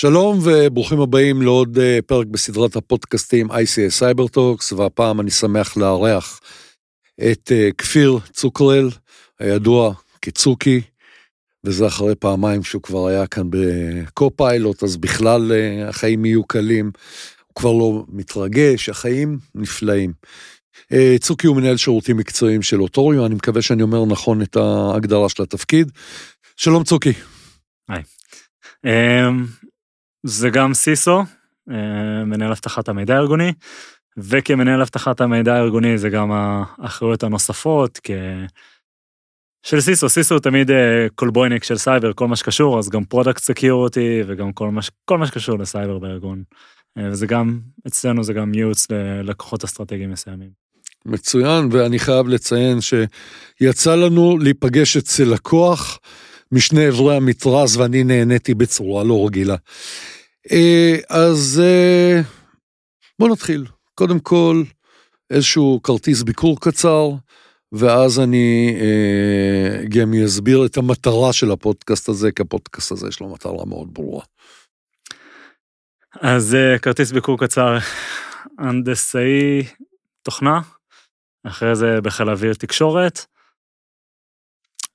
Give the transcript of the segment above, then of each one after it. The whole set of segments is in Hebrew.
שלום וברוכים הבאים לעוד אה, פרק בסדרת הפודקאסטים ICS Cyber Talks, והפעם אני שמח לארח את אה, כפיר צוקרל, הידוע כצוקי, וזה אחרי פעמיים שהוא כבר היה כאן בקו-פיילוט, אז בכלל אה, החיים יהיו קלים. הוא כבר לא מתרגש, החיים נפלאים. צוקי הוא מנהל שירותים מקצועיים של אוטוריו, אני מקווה שאני אומר נכון את ההגדרה של התפקיד. שלום צוקי. היי. אמ, זה גם CISO, אה, מנהל אבטחת המידע הארגוני, וכמנהל אבטחת המידע הארגוני זה גם האחריות הנוספות, כ... של סיסו, סיסו הוא תמיד קולבויניק אה, של סייבר, כל מה שקשור, אז גם product security וגם כל מה, כל מה שקשור לסייבר בארגון. אה, וזה גם, אצלנו זה גם ייעוץ ללקוחות אסטרטגיים מסוימים. מצוין, ואני חייב לציין שיצא לנו להיפגש אצל לקוח, משני אברי המתרס ואני נהניתי בצורה לא רגילה. אה, אז אה, בוא נתחיל. קודם כל, איזשהו כרטיס ביקור קצר, ואז אני אה, גם אסביר את המטרה של הפודקאסט הזה, כי הפודקאסט הזה יש לו מטרה מאוד ברורה. אז כרטיס ביקור קצר, הנדסאי תוכנה, אחרי זה בחיל האוויר תקשורת,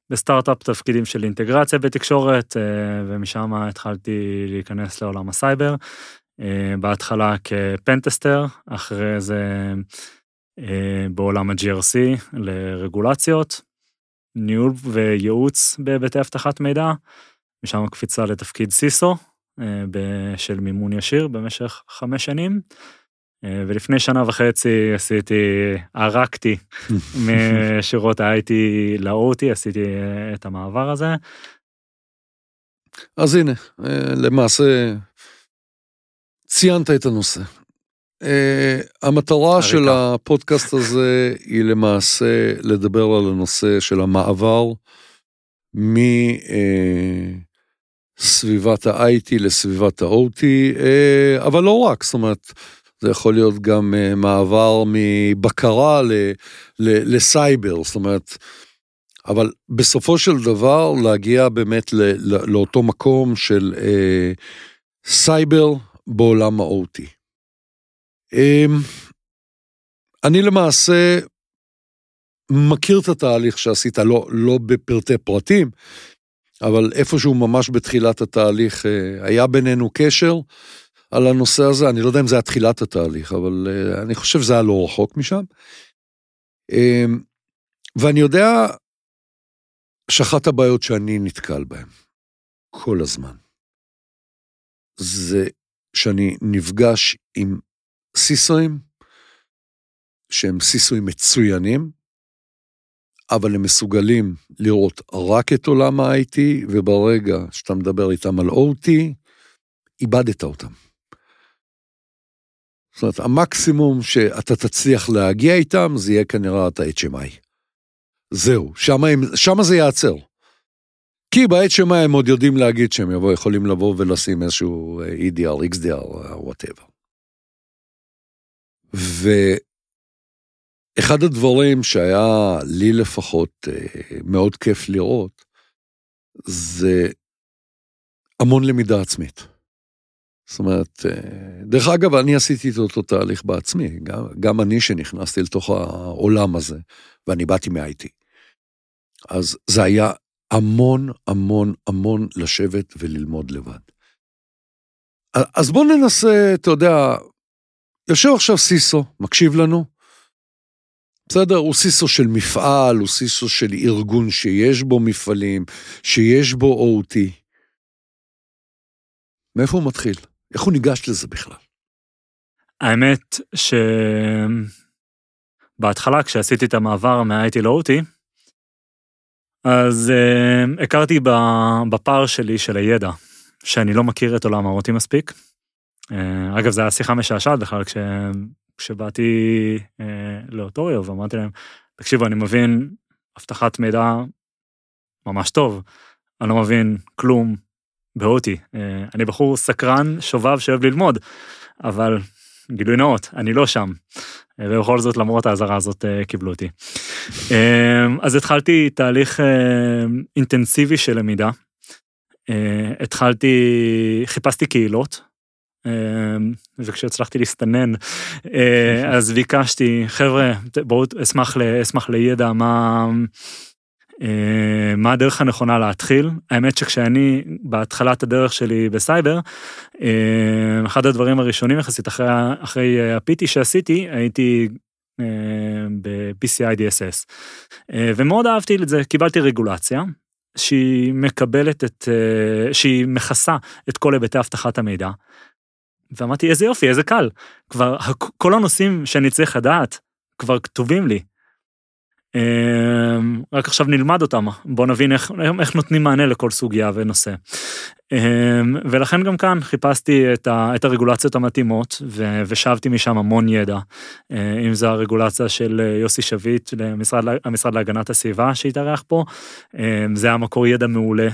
בסטארט-אפ תפקידים של אינטגרציה בתקשורת, אה, ומשם התחלתי להיכנס לעולם הסייבר. אה, בהתחלה כ pentester, אחרי זה אה, בעולם ה-GRC לרגולציות, ניהול וייעוץ בהיבטי אבטחת מידע, משם קפיצה לתפקיד CISO של מימון ישיר במשך חמש שנים. אה, ולפני שנה וחצי עשיתי, ערקתי משורות ה-IT ל-OT, עשיתי אה, את המעבר הזה. אז הנה, אה, למעשה ציינת את הנושא. המטרה של הפודקאסט הזה היא למעשה לדבר על הנושא של המעבר מסביבת ה-IT לסביבת ה-OT, אבל לא רק, זאת אומרת, זה יכול להיות גם uh, מעבר מבקרה ל, ל, לסייבר, זאת אומרת, אבל בסופו של דבר להגיע באמת ל, ל, לאותו מקום של uh, סייבר בעולם ה-OT. Um, אמ, אני למעשה מכיר את התהליך שעשית, לא, לא בפרטי פרטים, אבל איפשהו ממש בתחילת התהליך uh, היה בינינו קשר. על הנושא הזה, אני לא יודע אם זה היה תחילת התהליך, אבל uh, אני חושב שזה היה לא רחוק משם. Um, ואני יודע שאחת הבעיות שאני נתקל בהן כל הזמן, זה שאני נפגש עם סיסואים, שהם סיסואים מצוינים, אבל הם מסוגלים לראות רק את עולם ה-IT, וברגע שאתה מדבר איתם על OT, איבדת אותם. זאת אומרת, המקסימום שאתה תצליח להגיע איתם, זה יהיה כנראה את ה-HMI. זהו, שם זה ייעצר. כי ב-HMI הם עוד יודעים להגיד שהם יבוא, יכולים לבוא ולשים איזשהו EDR, XDR, וואטאבר. ואחד הדברים שהיה לי לפחות אה, מאוד כיף לראות, זה המון למידה עצמית. זאת אומרת, אה, דרך אגב, אני עשיתי את אותו תהליך בעצמי, גם, גם אני שנכנסתי לתוך העולם הזה, ואני באתי מ-IT. אז זה היה המון המון המון לשבת וללמוד לבד. אז בואו ננסה, אתה יודע, יושב עכשיו סיסו, מקשיב לנו, בסדר? הוא סיסו של מפעל, הוא סיסו של ארגון שיש בו מפעלים, שיש בו OT. מאיפה הוא מתחיל? איך הוא ניגש לזה בכלל? האמת שבהתחלה כשעשיתי את המעבר מה-IT ל-OT, אז uh, הכרתי בפער שלי של הידע, שאני לא מכיר את עולם ה-OT מספיק. Uh, אגב, זו הייתה שיחה משעשעת בכלל כש, כשבאתי uh, לאוטוריו ואמרתי להם, תקשיבו, אני מבין אבטחת מידע ממש טוב, אני לא מבין כלום באותי. אה, אני בחור סקרן, שובב, שאוהב ללמוד, אבל גילוי נאות, אני לא שם. אה, ובכל זאת, למרות האזהרה הזאת, אה, קיבלו אותי. אז התחלתי תהליך אינטנסיבי של למידה. התחלתי, חיפשתי קהילות, וכשהצלחתי להסתנן, אז ביקשתי, חבר'ה, בואו, אשמח, אשמח לידע מה, מה הדרך הנכונה להתחיל. האמת שכשאני, בהתחלת הדרך שלי בסייבר, אחד הדברים הראשונים יחסית אחרי, אחרי ה-PT שעשיתי, הייתי ב-PCI DSS. ומאוד אהבתי את זה, קיבלתי רגולציה. שהיא מקבלת את, שהיא מכסה את כל היבטי אבטחת המידע. ואמרתי איזה יופי איזה קל כבר כל הנושאים שאני צריך לדעת כבר כתובים לי. אמ, רק עכשיו נלמד אותם בוא נבין איך, איך נותנים מענה לכל סוגיה ונושא. אמ, ולכן גם כאן חיפשתי את, ה, את הרגולציות המתאימות ו, ושבתי משם המון ידע. אה, אם זה הרגולציה של אה, יוסי שביט למשרד המשרד להגנת הסביבה שהתארח פה אמ, זה היה מקור ידע מעולה.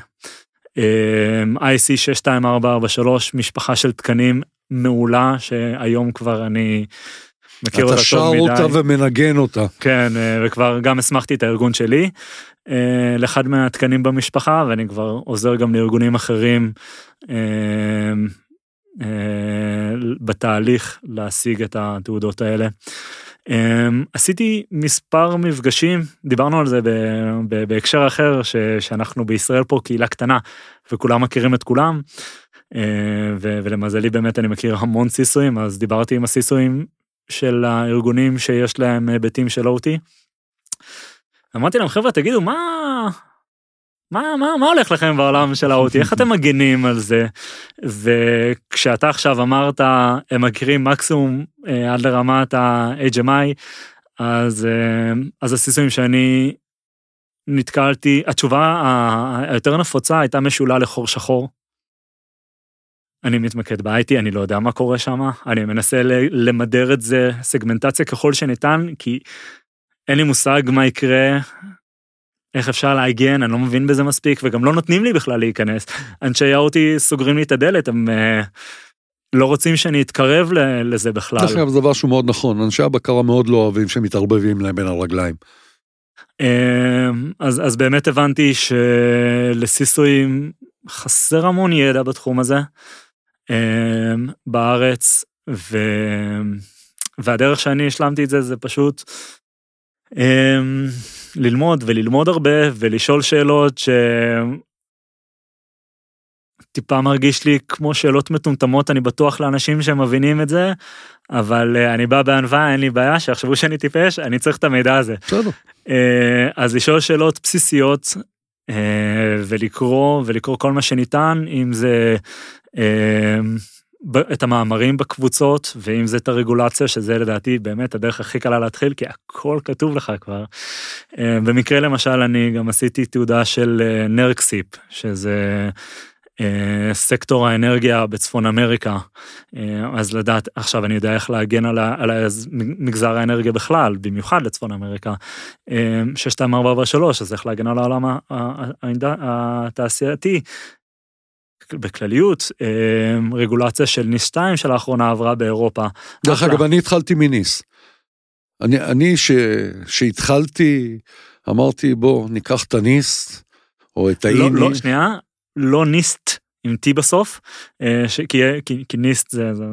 IC 62443 משפחה של תקנים מעולה שהיום כבר אני מכיר אותה טוב מדי. אתה שר אותה ומנגן אותה. כן, אה, וכבר גם הסמכתי את הארגון שלי אה, לאחד מהתקנים במשפחה, ואני כבר עוזר גם לארגונים אחרים אה, בתהליך להשיג את התעודות האלה. עשיתי מספר מפגשים, דיברנו על זה בהקשר אחר, שאנחנו בישראל פה קהילה קטנה וכולם מכירים את כולם. ולמזלי באמת אני מכיר המון סיסויים אז דיברתי עם הסיסויים של הארגונים שיש להם היבטים של OT. אמרתי להם חבר'ה תגידו מה מה מה מה הולך לכם בעולם של ה-OT איך אתם מגנים על זה וכשאתה עכשיו אמרת הם מכירים מקסימום אה, עד לרמת ה-HMI אז אה, אז הסיסויים שאני נתקלתי התשובה היותר נפוצה הייתה משולה לחור שחור. אני מתמקד ב-IT, אני לא יודע מה קורה שם, אני מנסה למדר את זה, סגמנטציה ככל שניתן, כי אין לי מושג מה יקרה, איך אפשר להגן, אני לא מבין בזה מספיק, וגם לא נותנים לי בכלל להיכנס. אנשי האותי סוגרים לי את הדלת, הם uh, לא רוצים שאני אתקרב לזה בכלל. דרך אגב, זה דבר שהוא מאוד נכון, אנשי הבקרה מאוד לא אוהבים שמתערבבים להם בין הרגליים. אמ, אז, אז באמת הבנתי שלסיסויים חסר המון ידע בתחום הזה. אמ, בארץ, ו... והדרך שאני השלמתי את זה זה פשוט אמ, ללמוד וללמוד הרבה ולשאול שאלות ש... טיפה מרגיש לי כמו שאלות מטומטמות, אני בטוח לאנשים שמבינים את זה, אבל uh, אני בא בענווה, אין לי בעיה, שיחשבו שאני טיפש, אני צריך את המידע הזה. בסדר. Uh, אז לשאול שאלות בסיסיות uh, ולקרוא, ולקרוא כל מה שניתן, אם זה את המאמרים בקבוצות ואם זה את הרגולציה שזה לדעתי באמת הדרך הכי קלה להתחיל כי הכל כתוב לך כבר. אמ, במקרה למשל אני גם עשיתי תעודה של אה, נרקסיפ שזה אה, סקטור האנרגיה בצפון אמריקה אה, אז לדעת עכשיו אני יודע איך להגן על, על מגזר האנרגיה בכלל במיוחד לצפון אמריקה. 6243 אז איך להגן על העולם התעשייתי בכלליות, אמ, רגולציה של ניס 2 שלאחרונה עברה באירופה. דרך אגב, אני התחלתי מניס. אני, אני ש, שהתחלתי, אמרתי, בוא, ניקח את הניס, או את האיני. לא, לא, שנייה, לא ניסט עם T בסוף, אה, ש, כי, כי, כי ניסט זה, זה,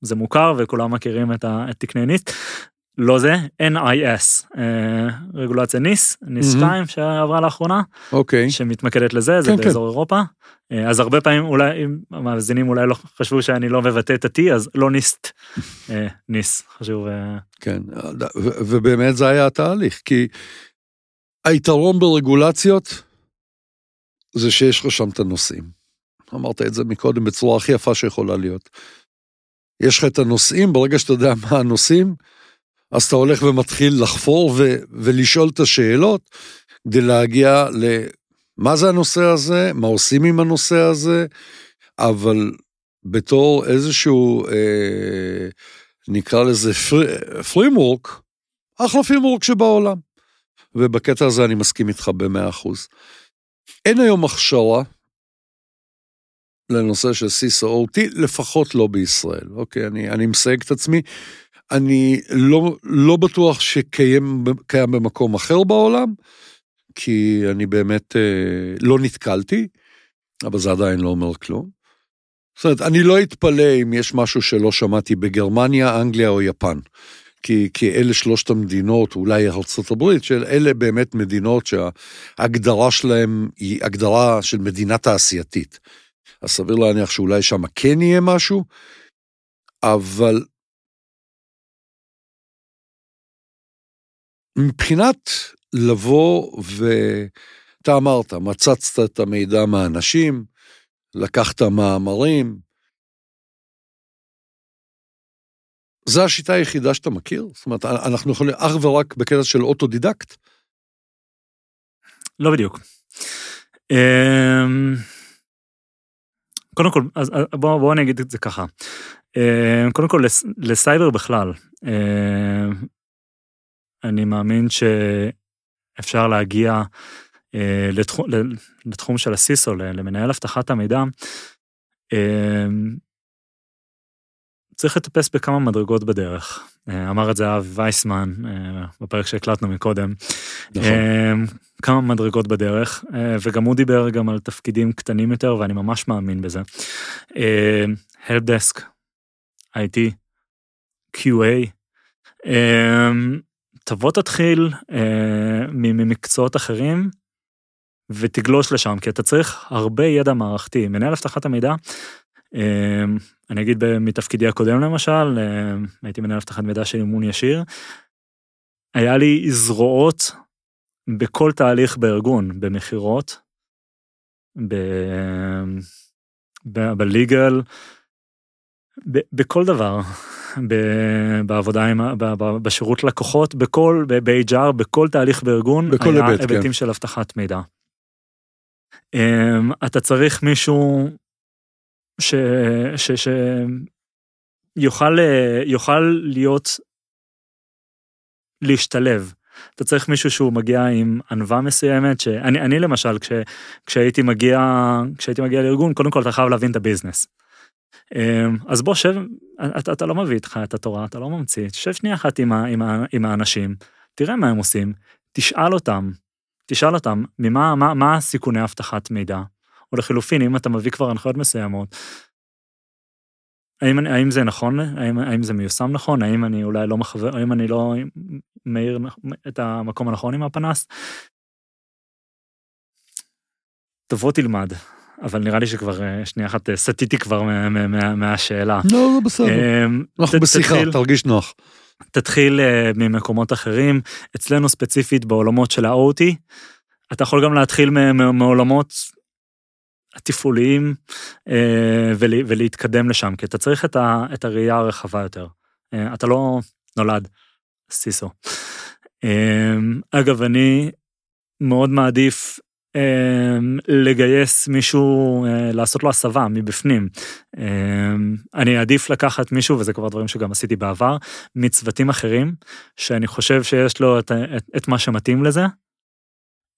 זה מוכר וכולם מכירים את, ה, את תקני ניסט. לא זה, NIS, אה, רגולציה ניס, ניס 2 שעברה לאחרונה, אוקיי. שמתמקדת לזה, זה כן, באזור כן. אירופה. אה, אז הרבה פעמים אולי, אם המאזינים אולי לא חשבו שאני לא מבטא את ה-T, אז לא ניסט, אה, ניס, חשוב. כן, ובאמת זה היה התהליך, כי היתרון ברגולציות זה שיש לך שם את הנושאים. אמרת את זה מקודם בצורה הכי יפה שיכולה להיות. יש לך את הנושאים, ברגע שאתה יודע מה הנושאים, אז אתה הולך ומתחיל לחפור ו- ולשאול את השאלות כדי להגיע למה זה הנושא הזה, מה עושים עם הנושא הזה, אבל בתור איזשהו, אה, נקרא לזה framework, אחלה framework שבעולם. ובקטע הזה אני מסכים איתך במאה אחוז. אין היום הכשרה לנושא של CISO-OT, לפחות לא בישראל, אוקיי? אני, אני מסייג את עצמי. אני לא, לא בטוח שקיים במקום אחר בעולם, כי אני באמת אה, לא נתקלתי, אבל זה עדיין לא אומר כלום. זאת אומרת, אני לא אתפלא אם יש משהו שלא שמעתי בגרמניה, אנגליה או יפן. כי, כי אלה שלושת המדינות, אולי ארצות הברית, של אלה באמת מדינות שההגדרה שלהם היא הגדרה של מדינה תעשייתית. אז סביר להניח שאולי שם כן יהיה משהו, אבל מבחינת לבוא ואתה אמרת, מצצת את המידע מהאנשים, לקחת מאמרים, זו השיטה היחידה שאתה מכיר? זאת אומרת, אנחנו יכולים אך ורק בקטע של אוטודידקט? לא בדיוק. אמ, קודם כל, אז בואו בוא אני אגיד את זה ככה. אמ, קודם כל, לסייבר בכלל, אמ, אני מאמין שאפשר להגיע אה, לתחום, לתחום של הסיסו, למנהל אבטחת המידע, צריך לטפס בכמה מדרגות בדרך. אה, אמר את זה אבי וייסמן אה, בפרק שהקלטנו מקודם. נכון. אה, כמה מדרגות בדרך, וגם הוא דיבר גם על תפקידים קטנים יותר, ואני ממש מאמין בזה. Help Desk, IT, QA, תבוא תתחיל ממקצועות אחרים, ותגלוש לשם, כי אתה צריך הרבה ידע מערכתי. מנהל אבטחת המידע אמ, אני אגיד מתפקידי הקודם למשל, אמ, הייתי מנהל אבטחת מידע של אימון ישיר, היה לי זרועות בכל תהליך בארגון, במכירות, בליגל, בכל דבר, בעבודה עם, בשירות לקוחות, בכל, ב-HR, בכל תהליך בארגון, בכל היה היבט, היבטים כן. של אבטחת מידע. אמ, אתה צריך מישהו ש... ש... ש... יוכל, יוכל להיות, להשתלב. אתה צריך מישהו שהוא מגיע עם ענווה מסוימת, שאני אני למשל, כש, כשהייתי מגיע, כשהייתי מגיע לארגון, קודם כל אתה חייב להבין את הביזנס. אמ, אז בוא שב, אתה, אתה לא מביא איתך את התורה, אתה לא ממציא, שב שנייה אחת עם, ה, עם, ה, עם האנשים, תראה מה הם עושים, תשאל אותם, תשאל אותם, ממה, מה, מה סיכוני אבטחת מידע, או לחילופין, אם אתה מביא כבר הנחיות מסוימות, האם, האם זה נכון? האם, האם זה מיושם נכון? האם אני אולי לא מחבר, האם אני לא מאיר את המקום הנכון עם הפנס? תבוא תלמד, אבל נראה לי שכבר אה, שנייה אחת אה, סטיתי כבר מה, מה, מהשאלה. לא, זה בסדר. אמ, אנחנו בשיחה, תרגיש נוח. תתחיל אה, ממקומות אחרים. אצלנו ספציפית בעולמות של ה-OT, אתה יכול גם להתחיל מעולמות התפעוליים אה, ולהתקדם לשם, כי אתה צריך את, הראייה הרחבה יותר. אה, אתה לא נולד סיסו. אה, אגב, אני מאוד מעדיף לגייס מישהו, לעשות לו הסבה מבפנים. אני אעדיף לקחת מישהו, וזה כבר דברים שגם עשיתי בעבר, מצוותים אחרים, שאני חושב שיש לו את, את, את מה שמתאים לזה,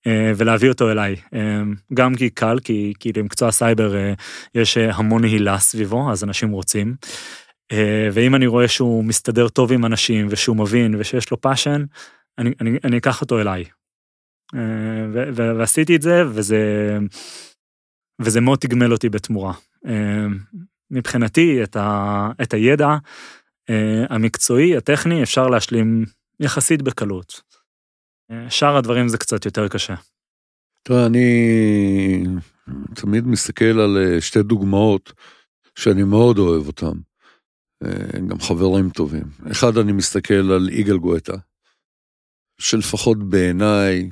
אה, ולהביא אותו אליי. אה, גם כי קל, כי כאילו למקצוע סייבר אה, יש המון הילה סביבו, אז אנשים רוצים. ואם אני רואה שהוא מסתדר טוב עם אנשים ושהוא מבין ושיש לו passion, אני, אני, אני אקח אותו אליי. ועשיתי את זה, וזה, וזה מאוד תגמל אותי בתמורה. מבחינתי, את, ה, את הידע המקצועי, הטכני, אפשר להשלים יחסית בקלות. שאר הדברים זה קצת יותר קשה. תראה, אני תמיד מסתכל על אה, שתי דוגמאות שאני מאוד אוהב אותן. אה, גם חברים טובים. אחד, אני מסתכל על יגאל גואטה, שלפחות בעיניי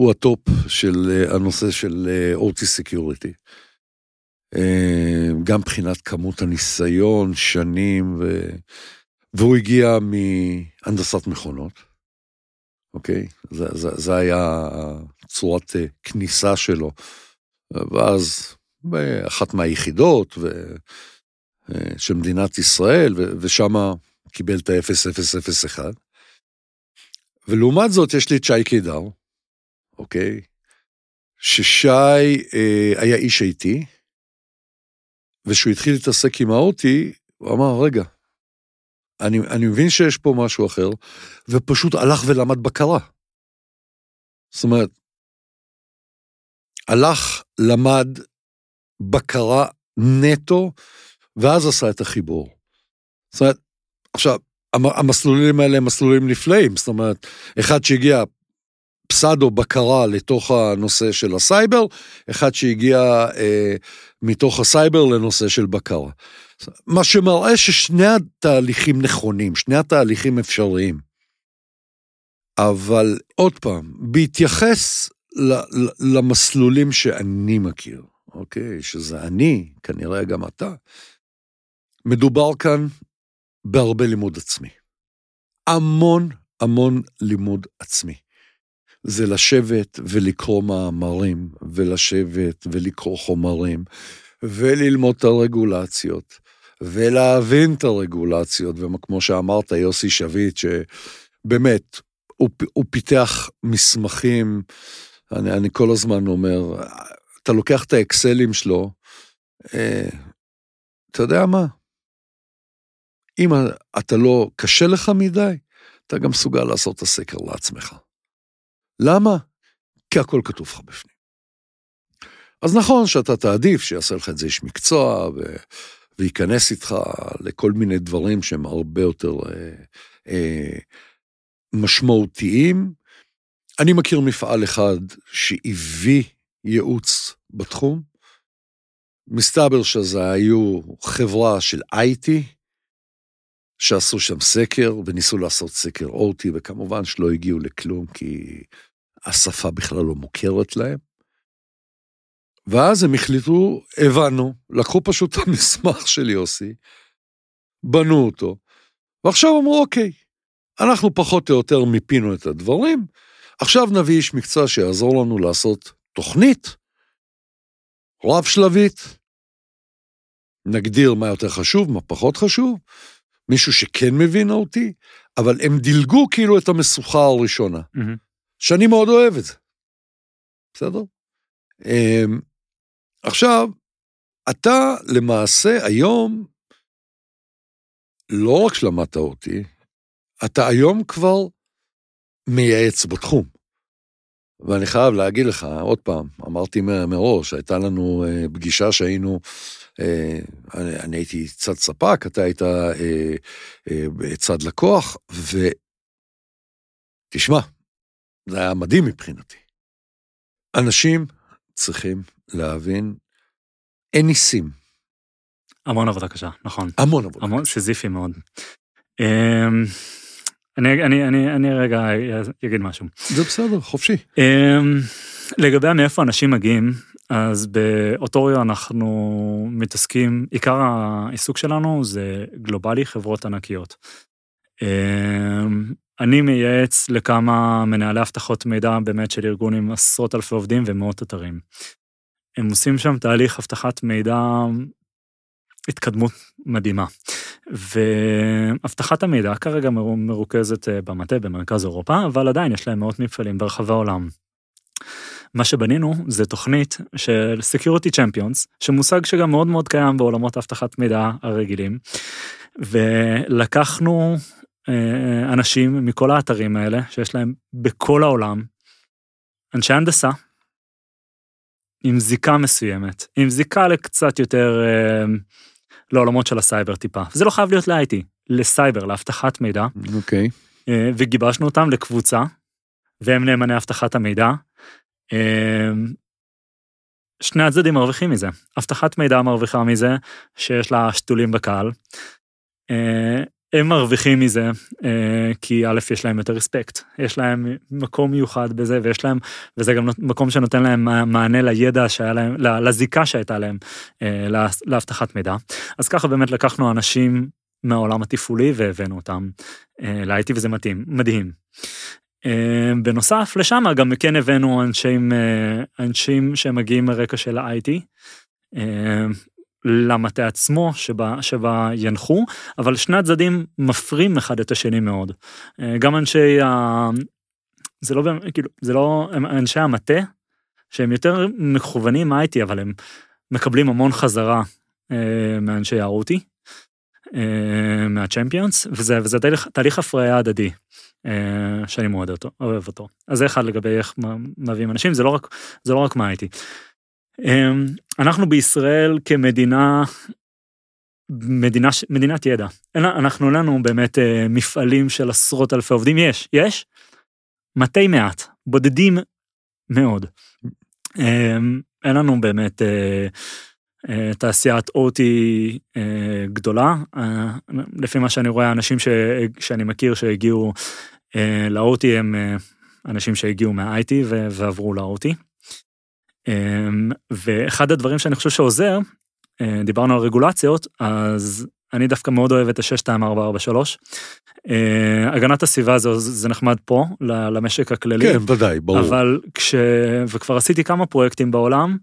הוא הטופ של אה, הנושא של OT Security. גם מבחינת כמות הניסיון, שנים, ו... והוא הגיע מהנדסת מכונות. אוקיי? זה, זה, זה היה צורת אה, כניסה שלו. ואז באחת מהיחידות ו... אה, של מדינת ישראל, ו... ושם קיבל את ה-0001. ולעומת זאת יש לי את שי קידר, אוקיי? ששי אה, היה איש איטי, וכשהוא התחיל להתעסק עם האוטי, הוא אמר, רגע, אני, אני מבין שיש פה משהו אחר, ופשוט הלך ולמד בקרה. זאת אומרת, הלך למד בקרה נטו, ואז עשה את החיבור. זאת אומרת, עכשיו, המסלולים האלה הם מסלולים נפלאים, זאת אומרת, אחד שהגיע פסאדו בקרה לתוך הנושא של הסייבר, אחד שהגיע אה, מתוך הסייבר לנושא של בקרה. מה שמראה ששני התהליכים נכונים, שני התהליכים אפשריים. אבל עוד פעם, בהתייחס למסלולים שאני מכיר, אוקיי, שזה אני, כנראה גם אתה, מדובר כאן בהרבה לימוד עצמי. המון המון לימוד עצמי. זה לשבת ולקרוא מאמרים, ולשבת ולקרוא חומרים, וללמוד את הרגולציות, ולהבין את הרגולציות, וכמו שאמרת, יוסי שביט, שבאמת, הוא, הוא פיתח מסמכים, אני, אני כל הזמן אומר, אתה לוקח את האקסלים שלו, אה, אתה יודע מה? אם אתה לא, קשה לך מדי, אתה גם מסוגל לעשות את הסקר לעצמך. למה? כי הכל כתוב לך בפנים. אז נכון שאתה תעדיף שיעשה לך את זה איש מקצוע ו... וייכנס איתך לכל מיני דברים שהם הרבה יותר אה, אה, משמעותיים. אני מכיר מפעל אחד שהביא ייעוץ בתחום. מסתבר שזה היו חברה של IT, שעשו שם סקר, וניסו לעשות סקר אורטי, וכמובן שלא הגיעו לכלום, כי השפה בכלל לא מוכרת להם. ואז הם החליטו, הבנו, לקחו פשוט את המסמך של יוסי, בנו אותו, ועכשיו אמרו, אוקיי, אנחנו פחות או יותר מיפינו את הדברים, עכשיו נביא איש מקצוע שיעזור לנו לעשות תוכנית רב-שלבית, נגדיר מה יותר חשוב, מה פחות חשוב, מישהו שכן מבין אותי, אבל הם דילגו כאילו את המשוכה הראשונה, mm-hmm. שאני מאוד אוהב את זה. בסדר? Um, עכשיו, אתה למעשה היום, לא רק שלמדת אותי, אתה היום כבר מייעץ בתחום. ואני חייב להגיד לך, עוד פעם, אמרתי מראש, הייתה לנו אה, פגישה שהיינו אה, אני, אני הייתי צד ספק, אתה היית אה, צד לקוח, ותשמע, זה היה מדהים מבחינתי. אנשים צריכים להבין, אין ניסים. המון עבודה קשה, נכון. המון עבודה המון, סיזיפי מאוד. אמ, אני, אני, אני, אני רגע אגיד משהו. זה בסדר, חופשי. אמ, לגבי מאיפה אנשים מגיעים, אז באוטוריו אנחנו מתעסקים, עיקר העיסוק שלנו זה גלובלי, חברות ענקיות. אני מייעץ לכמה מנהלי אבטחות מידע באמת של ארגון עם עשרות אלפי עובדים ומאות אתרים. הם עושים שם תהליך אבטחת מידע, התקדמות מדהימה. ואבטחת המידע כרגע מרוכזת אה, במטה במרכז אירופה, אבל עדיין יש להם מאות מפעלים ברחבי העולם. מה שבנינו זה תוכנית של Security Champions, שמושג שגם מאוד מאוד קיים בעולמות אבטחת מידע הרגילים, ולקחנו אנשים מכל האתרים האלה, שיש להם בכל העולם, אנשי הנדסה, עם זיקה מסוימת, עם זיקה לקצת יותר אה, לעולמות של הסייבר טיפה. זה לא חייב להיות ל-IT, לסייבר, לאבטחת מידע. אוקיי. Okay. אה, וגיבשנו אותם לקבוצה, והם נאמני אבטחת המידע, שני הצדדים מרוויחים מזה. אבטחת מידע מרוויחה מזה שיש לה שתולים בקהל. אה, הם מרוויחים מזה אה, כי א', יש להם יותר רספקט, יש להם מקום מיוחד בזה ויש להם, וזה גם מקום שנותן להם מענה לידע שהיה להם, לזיקה שהייתה להם אה, לאבטחת מידע. אז ככה באמת לקחנו אנשים מהעולם התפעולי והבאנו אותם ל-IT וזה מתאים, מדהים. אה, בנוסף לשם גם כן הבאנו אנשים, אה, אנשים שמגיעים מרקע של ה-IT. אה, למטה עצמו שבה, שבה ינחו, אבל שני הצדדים מפרים אחד את השני מאוד. גם אנשי ה... זה לא, כאילו, זה לא, אנשי המטה, שהם יותר מכוונים IT, אבל הם מקבלים המון חזרה מאנשי ה-OT, מהצ'מפיונס, וזה, וזה תהליך, תהליך הפריה הדדי. אה, שאני מאוד אוהב אותו. אז זה אחד לגבי איך מביאים אנשים, זה לא רק, זה לא רק מה הייתי. אמ, אנחנו בישראל כמדינה, מדינה, מדינת ידע. אנחנו לנו באמת אה, מפעלים של עשרות אלפי עובדים, יש, יש, מתי מעט, בודדים מאוד. אמ, אין לנו באמת אה, אה, תעשיית OT גדולה, לפי מה שאני רואה, אנשים ש, שאני מכיר שהגיעו ל-OT הם אנשים שהגיעו מה-IT ועברו ל-OT. אמ, ואחד הדברים שאני חושב שעוזר, אה, דיברנו על רגולציות, אז אני דווקא מאוד אוהב את ה-62443. אה, הגנת הסביבה זה, זה נחמד פה, למשק הכללי. כן, ודאי, ברור. אבל כש... וכבר עשיתי כמה פרויקטים בעולם,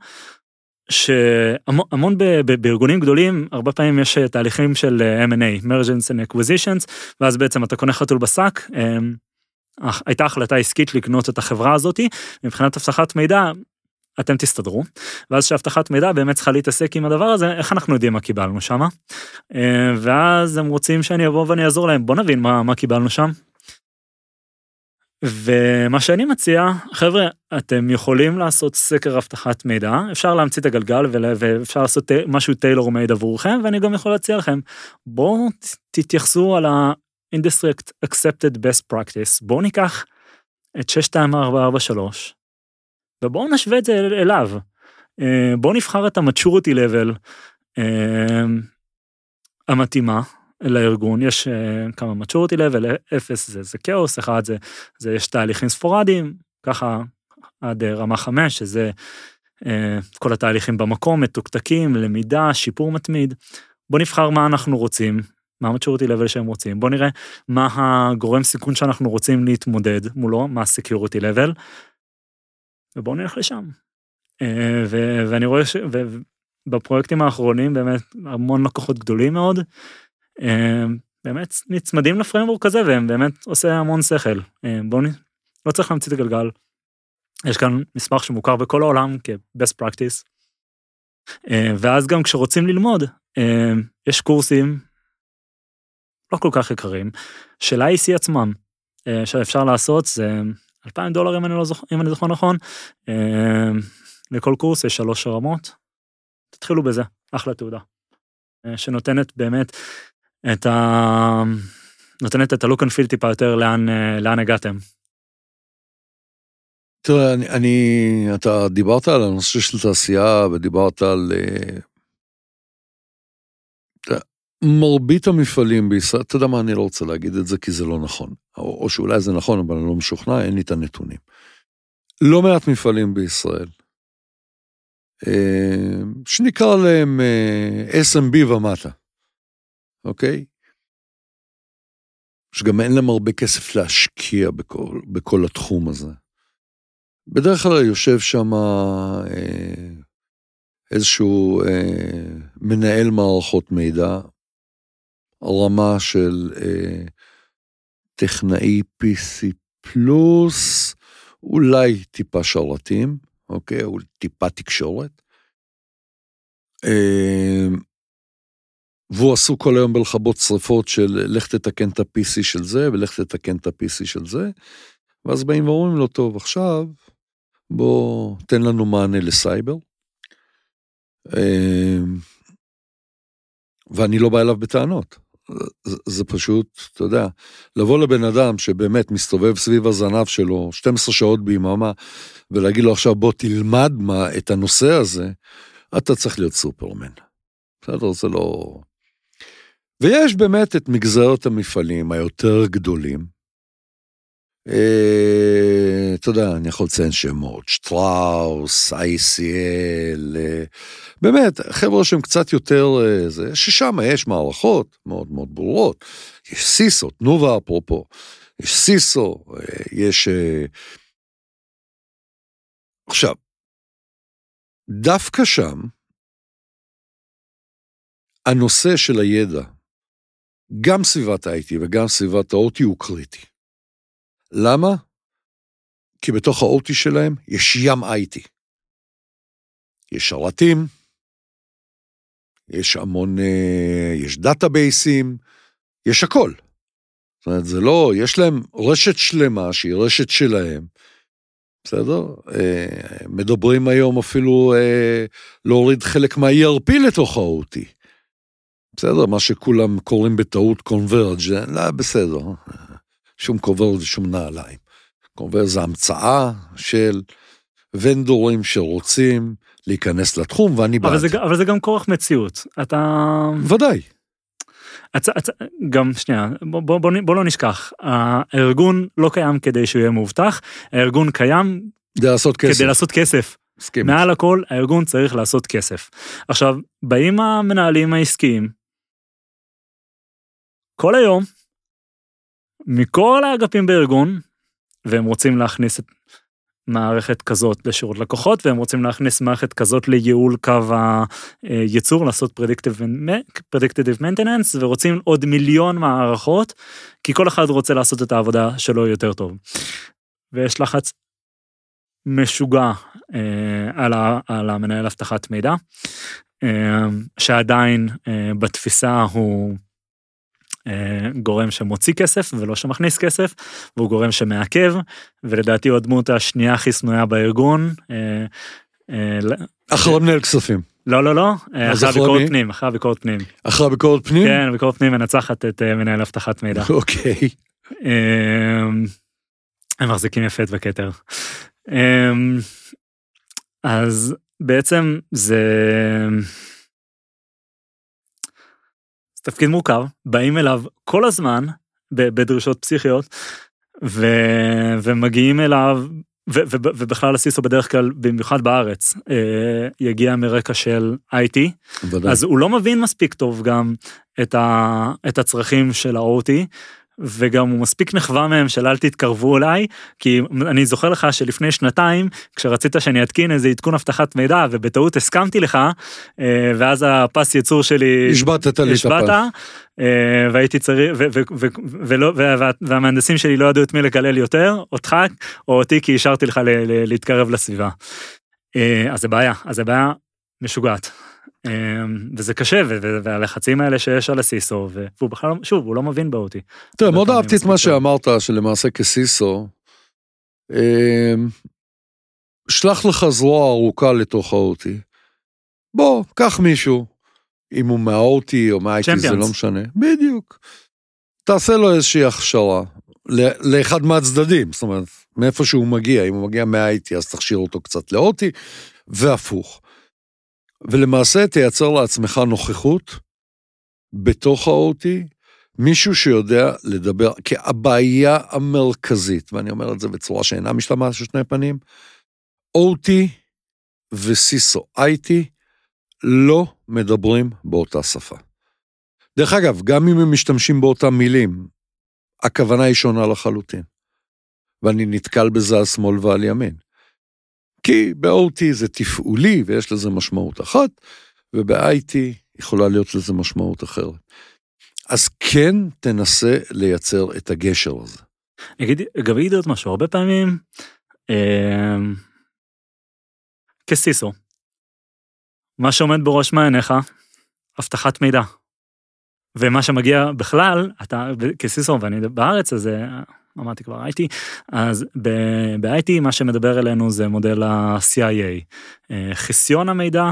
שהמון ב, ב, בארגונים גדולים, הרבה פעמים יש אה, תהליכים של M&A, Mergence and Acquisitions, ואז בעצם אתה קונה חתול בשק, הייתה החלטה עסקית לקנות את החברה הזאתי, מבחינת אבטחת מידע, אתם תסתדרו, ואז שאבטחת מידע באמת צריכה להתעסק עם הדבר הזה, איך אנחנו יודעים מה קיבלנו שם? אה, ואז הם רוצים שאני אבוא ואני אעזור להם, בוא נבין מה, מה קיבלנו שם. ומה שאני מציע, חבר'ה, אתם יכולים לעשות סקר אבטחת מידע, אפשר להמציא את הגלגל ואפשר לעשות משהו טיילור מייד עבורכם, ואני גם יכול להציע לכם, בואו תתייחסו על ה-industry accepted best practice, בואו ניקח את 62443, ובואו נשווה את זה אליו. אה, בואו נבחר את ה-maturity level אה, המתאימה לארגון, יש אה, כמה maturity level, 0 זה, זה כאוס, 1 זה, זה יש תהליכים ספורדיים, ככה עד רמה 5, שזה כל התהליכים במקום, מתוקתקים, למידה, שיפור מתמיד. בואו נבחר מה אנחנו רוצים, מה ה-maturity level שהם רוצים, בואו נראה מה הגורם סיכון שאנחנו רוצים להתמודד מולו, מה ה-security ובואו נלך לשם. אה, ו- ואני רואה שבפרויקטים האחרונים באמת המון לקוחות גדולים מאוד, אה, באמת נצמדים לפרמבורק הזה והם באמת עושה המון שכל. אה, בואו נ... לא צריך להמציא את הגלגל. יש כאן מסמך שמוכר בכל העולם כ-best practice. ואז גם כשרוצים ללמוד, יש קורסים לא כל כך יקרים של ה-IC עצמם, שאפשר לעשות, זה 2,000 דולר אם אני, לא זוכ... אם אני זוכר נכון. אה, לכל קורס יש שלוש רמות. תתחילו בזה, אחלה תעודה. אה, שנותנת באמת את ה... נותנת את הלוק אנד פיל טיפה יותר לאן, אה, לאן הגעתם. תראה, אני, אני, אתה דיברת על הנושא של תעשייה ודיברת על מרבית המפעלים בישראל, אתה יודע מה, אני לא רוצה להגיד את זה כי זה לא נכון. או, או שאולי זה נכון, אבל אני לא משוכנע, אין לי את הנתונים. לא מעט מפעלים בישראל, אה, שנקרא להם אה, SMB ומטה, אוקיי? שגם אין להם הרבה כסף להשקיע בכל, בכל התחום הזה. בדרך כלל יושב שם אה, איזשהו מנהל מערכות מידע, רמה של אה, טכנאי PC פלוס, אולי טיפה שרתים, אוקיי? או טיפה תקשורת. אה, והוא עסוק כל היום בלכבות שרפות של לך תתקן את ה-PC של זה ולך תתקן את ה-PC של זה, ואז באים ואומרים לו, טוב, עכשיו בוא תן לנו מענה לסייבר. אה, ואני לא בא אליו בטענות. זה פשוט, אתה יודע, לבוא לבן אדם שבאמת מסתובב סביב הזנב שלו 12 שעות ביממה, ולהגיד לו עכשיו בוא תלמד מה, את הנושא הזה, אתה צריך להיות סופרמן. בסדר? זה לא... ויש באמת את מגזרת המפעלים היותר גדולים, אתה יודע, אני יכול לציין שמות, שטראוס, ICL, אה, באמת, חבר'ה שהם קצת יותר, אה, ששם יש מערכות מאוד מאוד ברורות. יש סיסו, תנובה אפרופו, יש סיסו, יש... עכשיו, דווקא שם, הנושא של הידע, גם סביבת ה-IT וגם סביבת ה-OT הוא קריטי. למה? כי בתוך ה-OT שלהם יש ים IT. יש שרתים, יש המון, אה, יש דאטאבייסים, יש הכל. זאת אומרת, זה לא, יש להם רשת שלמה שהיא רשת שלהם. בסדר? אה, מדברים היום אפילו אה, להוריד חלק מה-ERP לתוך ה-OT. בסדר? מה שכולם קוראים בטעות קונברג', לא, בסדר. שום קונברג' ושום נעליים. קונברג' זה המצאה של ונדורים שרוצים להיכנס לתחום, ואני בעד. אבל זה, אבל זה גם כורח מציאות. אתה... ודאי. הצ... הצ... גם שנייה בוא, בוא, בוא, בוא לא נשכח הארגון לא קיים כדי שהוא יהיה מאובטח הארגון קיים כדי לעשות כסף. כדי לעשות כסף. מסכים. מעל הכל הארגון צריך לעשות כסף. עכשיו באים המנהלים העסקיים כל היום מכל האגפים בארגון והם רוצים להכניס את מערכת כזאת לשירות לקוחות והם רוצים להכניס מערכת כזאת לייעול קו הייצור לעשות predictive maintenance ורוצים עוד מיליון מערכות כי כל אחד רוצה לעשות את העבודה שלו יותר טוב. ויש לחץ משוגע אה, על, ה, על המנהל אבטחת מידע אה, שעדיין אה, בתפיסה הוא גורם שמוציא כסף ולא שמכניס כסף והוא גורם שמעכב ולדעתי הוא הדמות השנייה הכי שנואה בארגון. אה, אה, אחרון מנהל כספים. לא לא לא אחרי אחרי ביקורת מי? פנים אחרי ביקורת פנים אחרי הביקורת פנים? כן ביקורת פנים מנצחת את אה, מנהל אבטחת מידע אוקיי. אה, הם מחזיקים יפה את בכתר. אה, אז בעצם זה תפקיד מורכב באים אליו כל הזמן בדרישות פסיכיות ו, ומגיעים אליו ו, ו, ובכלל הסיסו בדרך כלל במיוחד בארץ אה, יגיע מרקע של IT ודאי. אז הוא לא מבין מספיק טוב גם את, ה, את הצרכים של ה-OT, וגם הוא מספיק נחווה מהם של אל תתקרבו אליי, כי אני זוכר לך שלפני שנתיים, כשרצית שאני אתקין איזה עדכון אבטחת מידע, ובטעות הסכמתי לך, אה, ואז הפס ייצור שלי... השבתת לי את הפס. אה, והייתי צריך, ולא- וה- והמהנדסים שלי לא ידעו את מי לקלל יותר, אותך או אותי, כי השארתי לך להתקרב לסביבה. אה, אז זה בעיה, אז זה בעיה משוגעת. אה, וזה קשה, והלחצים האלה שיש על הסיסו, והוא בכלל, לא- שוב, הוא לא מבין באותי. תראה, מאוד פעמים אהבתי את מה. שאמרת, שלמעשה כסיסו, אמ, שלח לך זרוע ארוכה לתוך ה-OT. בוא, קח מישהו, אם הוא מה-OT או מה-IT, זה. לא משנה. בדיוק. תעשה לו איזושהי הכשרה, לאחד מהצדדים, זאת אומרת, מאיפה שהוא מגיע, אם הוא מגיע מה-IT, אז תכשיר אותו קצת ל-OT, והפוך. ולמעשה תייצר לעצמך נוכחות בתוך ה-OT, מישהו שיודע לדבר, כי הבעיה המרכזית, ואני אומר את זה בצורה שאינה משתמעת של שני פנים, OT וסיסו IT לא מדברים באותה שפה. דרך אגב, גם אם הם משתמשים באותם מילים, הכוונה היא שונה לחלוטין. ואני נתקל בזה על שמאל ועל ימין. כי ב-OT זה תפעולי ויש לזה משמעות אחת, וב-IT יכולה להיות לזה משמעות אחרת. אז כן תנסה לייצר את הגשר הזה. אני אגיד, גם אגיד עוד משהו, הרבה פעמים, אה, כסיסו, מה שעומד בראש מעייניך, אבטחת מידע. ומה שמגיע בכלל, אתה כ CISO, ואני בארץ, אז אה, אמרתי כבר IT, אז ב-IT מה שמדבר אלינו זה מודל ה-CIA, אה, חסיון המידע,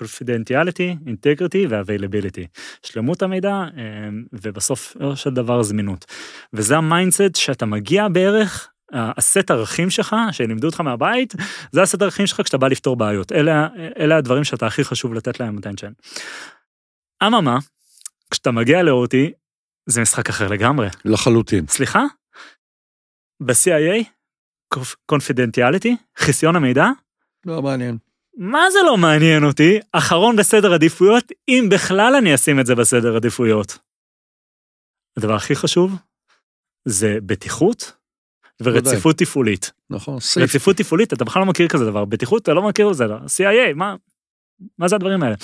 confidentiality, integrity ו-availability, שלמות המידע אה, ובסוף של דבר זמינות. וזה ה mindset שאתה מגיע בערך, הסט ערכים שלך שלימדו אותך מהבית, זה הסט ערכים שלך כשאתה בא לפתור בעיות, אלה, אלה הדברים שאתה הכי חשוב לתת להם attention. אממה, כשאתה מגיע לאותי, זה משחק אחר לגמרי. לחלוטין. סליחה? ב-CIA, confidentiality, חיסיון המידע, לא מעניין. מה זה לא מעניין אותי? אחרון בסדר עדיפויות, אם בכלל אני אשים את זה בסדר עדיפויות. הדבר הכי חשוב זה בטיחות ורציפות תפעולית. נכון, סייף. רציפות תפעולית, אתה בכלל לא מכיר כזה דבר, בטיחות אתה לא מכיר את זה, CIA, מה, מה זה הדברים האלה?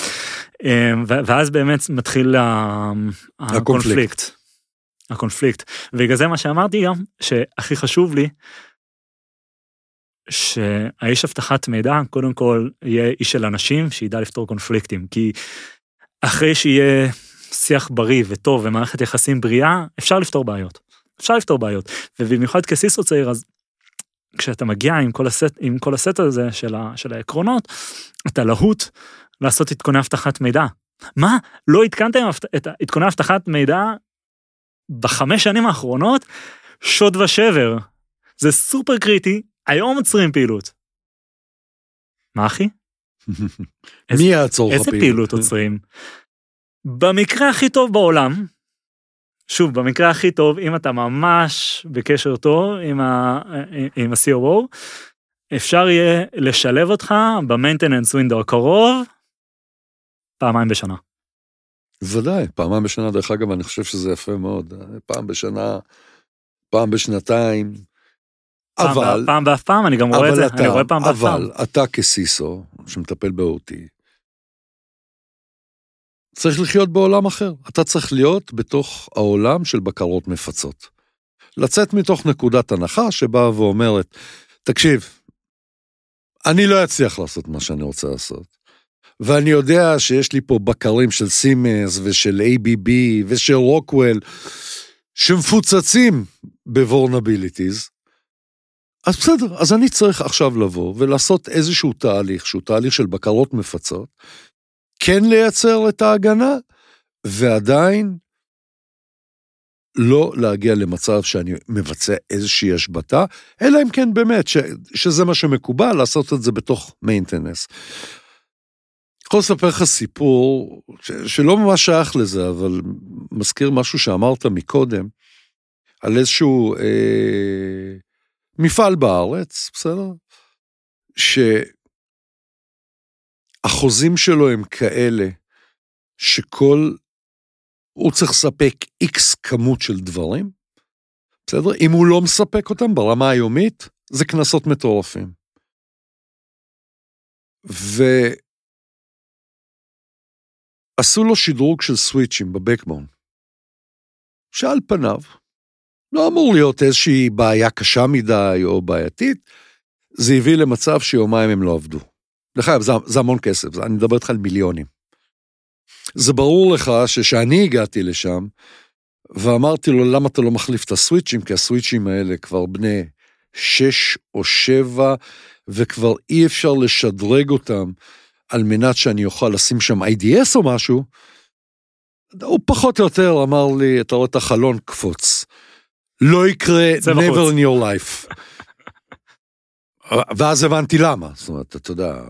אמ, ואז באמת מתחיל הקונפליקט. הקונפליקט. ובגלל זה מה שאמרתי גם, שהכי חשוב לי, שהאיש אבטחת מידע קודם כל יהיה איש של אנשים שידע לפתור קונפליקטים כי אחרי שיהיה שיח בריא וטוב ומערכת יחסים בריאה אפשר לפתור בעיות. אפשר לפתור בעיות. ובמיוחד כסיסו צעיר, אז כשאתה מגיע עם כל הסט, עם כל הסט הזה של, ה, של העקרונות, אתה להוט לעשות עדכוני אבטחת מידע. מה? לא עדכנתם את עדכוני אבטחת מידע בחמש שנים האחרונות? שוד ושבר. זה סופר קריטי, היום עוצרים פעילות. מה אחי? מי יעצור לך איזה פעילות עוצרים? במקרה הכי טוב בעולם, שוב, במקרה הכי טוב, אם אתה ממש בקשר טוב עם, ה, עם ה-COO, אפשר יהיה לשלב אותך במיינטננס ווינדו הקרוב פעמיים בשנה. ודאי, פעמיים בשנה, דרך אגב, אני חושב שזה יפה מאוד. פעם בשנה, פעם בשנתיים. פעם אבל, פעם ואף פעם, אני גם רואה את זה, אתה, אני רואה פעם ואף פעם. אבל אתה כסיסו, שמטפל ב-OT, צריך לחיות בעולם אחר. אתה צריך להיות בתוך העולם של בקרות מפצות. לצאת מתוך נקודת הנחה שבאה ואומרת, תקשיב, אני לא אצליח לעשות מה שאני רוצה לעשות. ואני יודע שיש לי פה בקרים של סימנס ושל ABB ושל רוקוול, שמפוצצים ב vulnerabilities, אז בסדר, אז אני צריך עכשיו לבוא ולעשות איזשהו תהליך, שהוא תהליך של בקרות מפצות, כן לייצר את ההגנה, ועדיין לא להגיע למצב שאני מבצע איזושהי השבתה, אלא אם כן באמת, ש, שזה מה שמקובל, לעשות את זה בתוך מיינטנס. יכול לספר לך סיפור ש, שלא ממש שייך לזה, אבל מזכיר משהו שאמרת מקודם, על איזשהו אה, מפעל בארץ, בסדר? שהחוזים שלו הם כאלה שכל, הוא צריך לספק איקס כמות של דברים, בסדר? אם הוא לא מספק אותם ברמה היומית, זה קנסות מטורפים. ועשו לו שדרוג של סוויצ'ים בבקבון, שעל פניו לא אמור להיות איזושהי בעיה קשה מדי או בעייתית, זה הביא למצב שיומיים הם לא עבדו. דרך אגב, זה, זה המון כסף, אני מדבר איתך על מיליונים. זה ברור לך שכשאני הגעתי לשם, ואמרתי לו, למה אתה לא מחליף את הסוויצ'ים? כי הסוויצ'ים האלה כבר בני שש או שבע, וכבר אי אפשר לשדרג אותם על מנת שאני אוכל לשים שם IDS או משהו. הוא פחות או יותר אמר לי, אתה רואה את החלון, קפוץ. לא יקרה never in your life. ואז הבנתי למה, זאת אומרת, אתה יודע,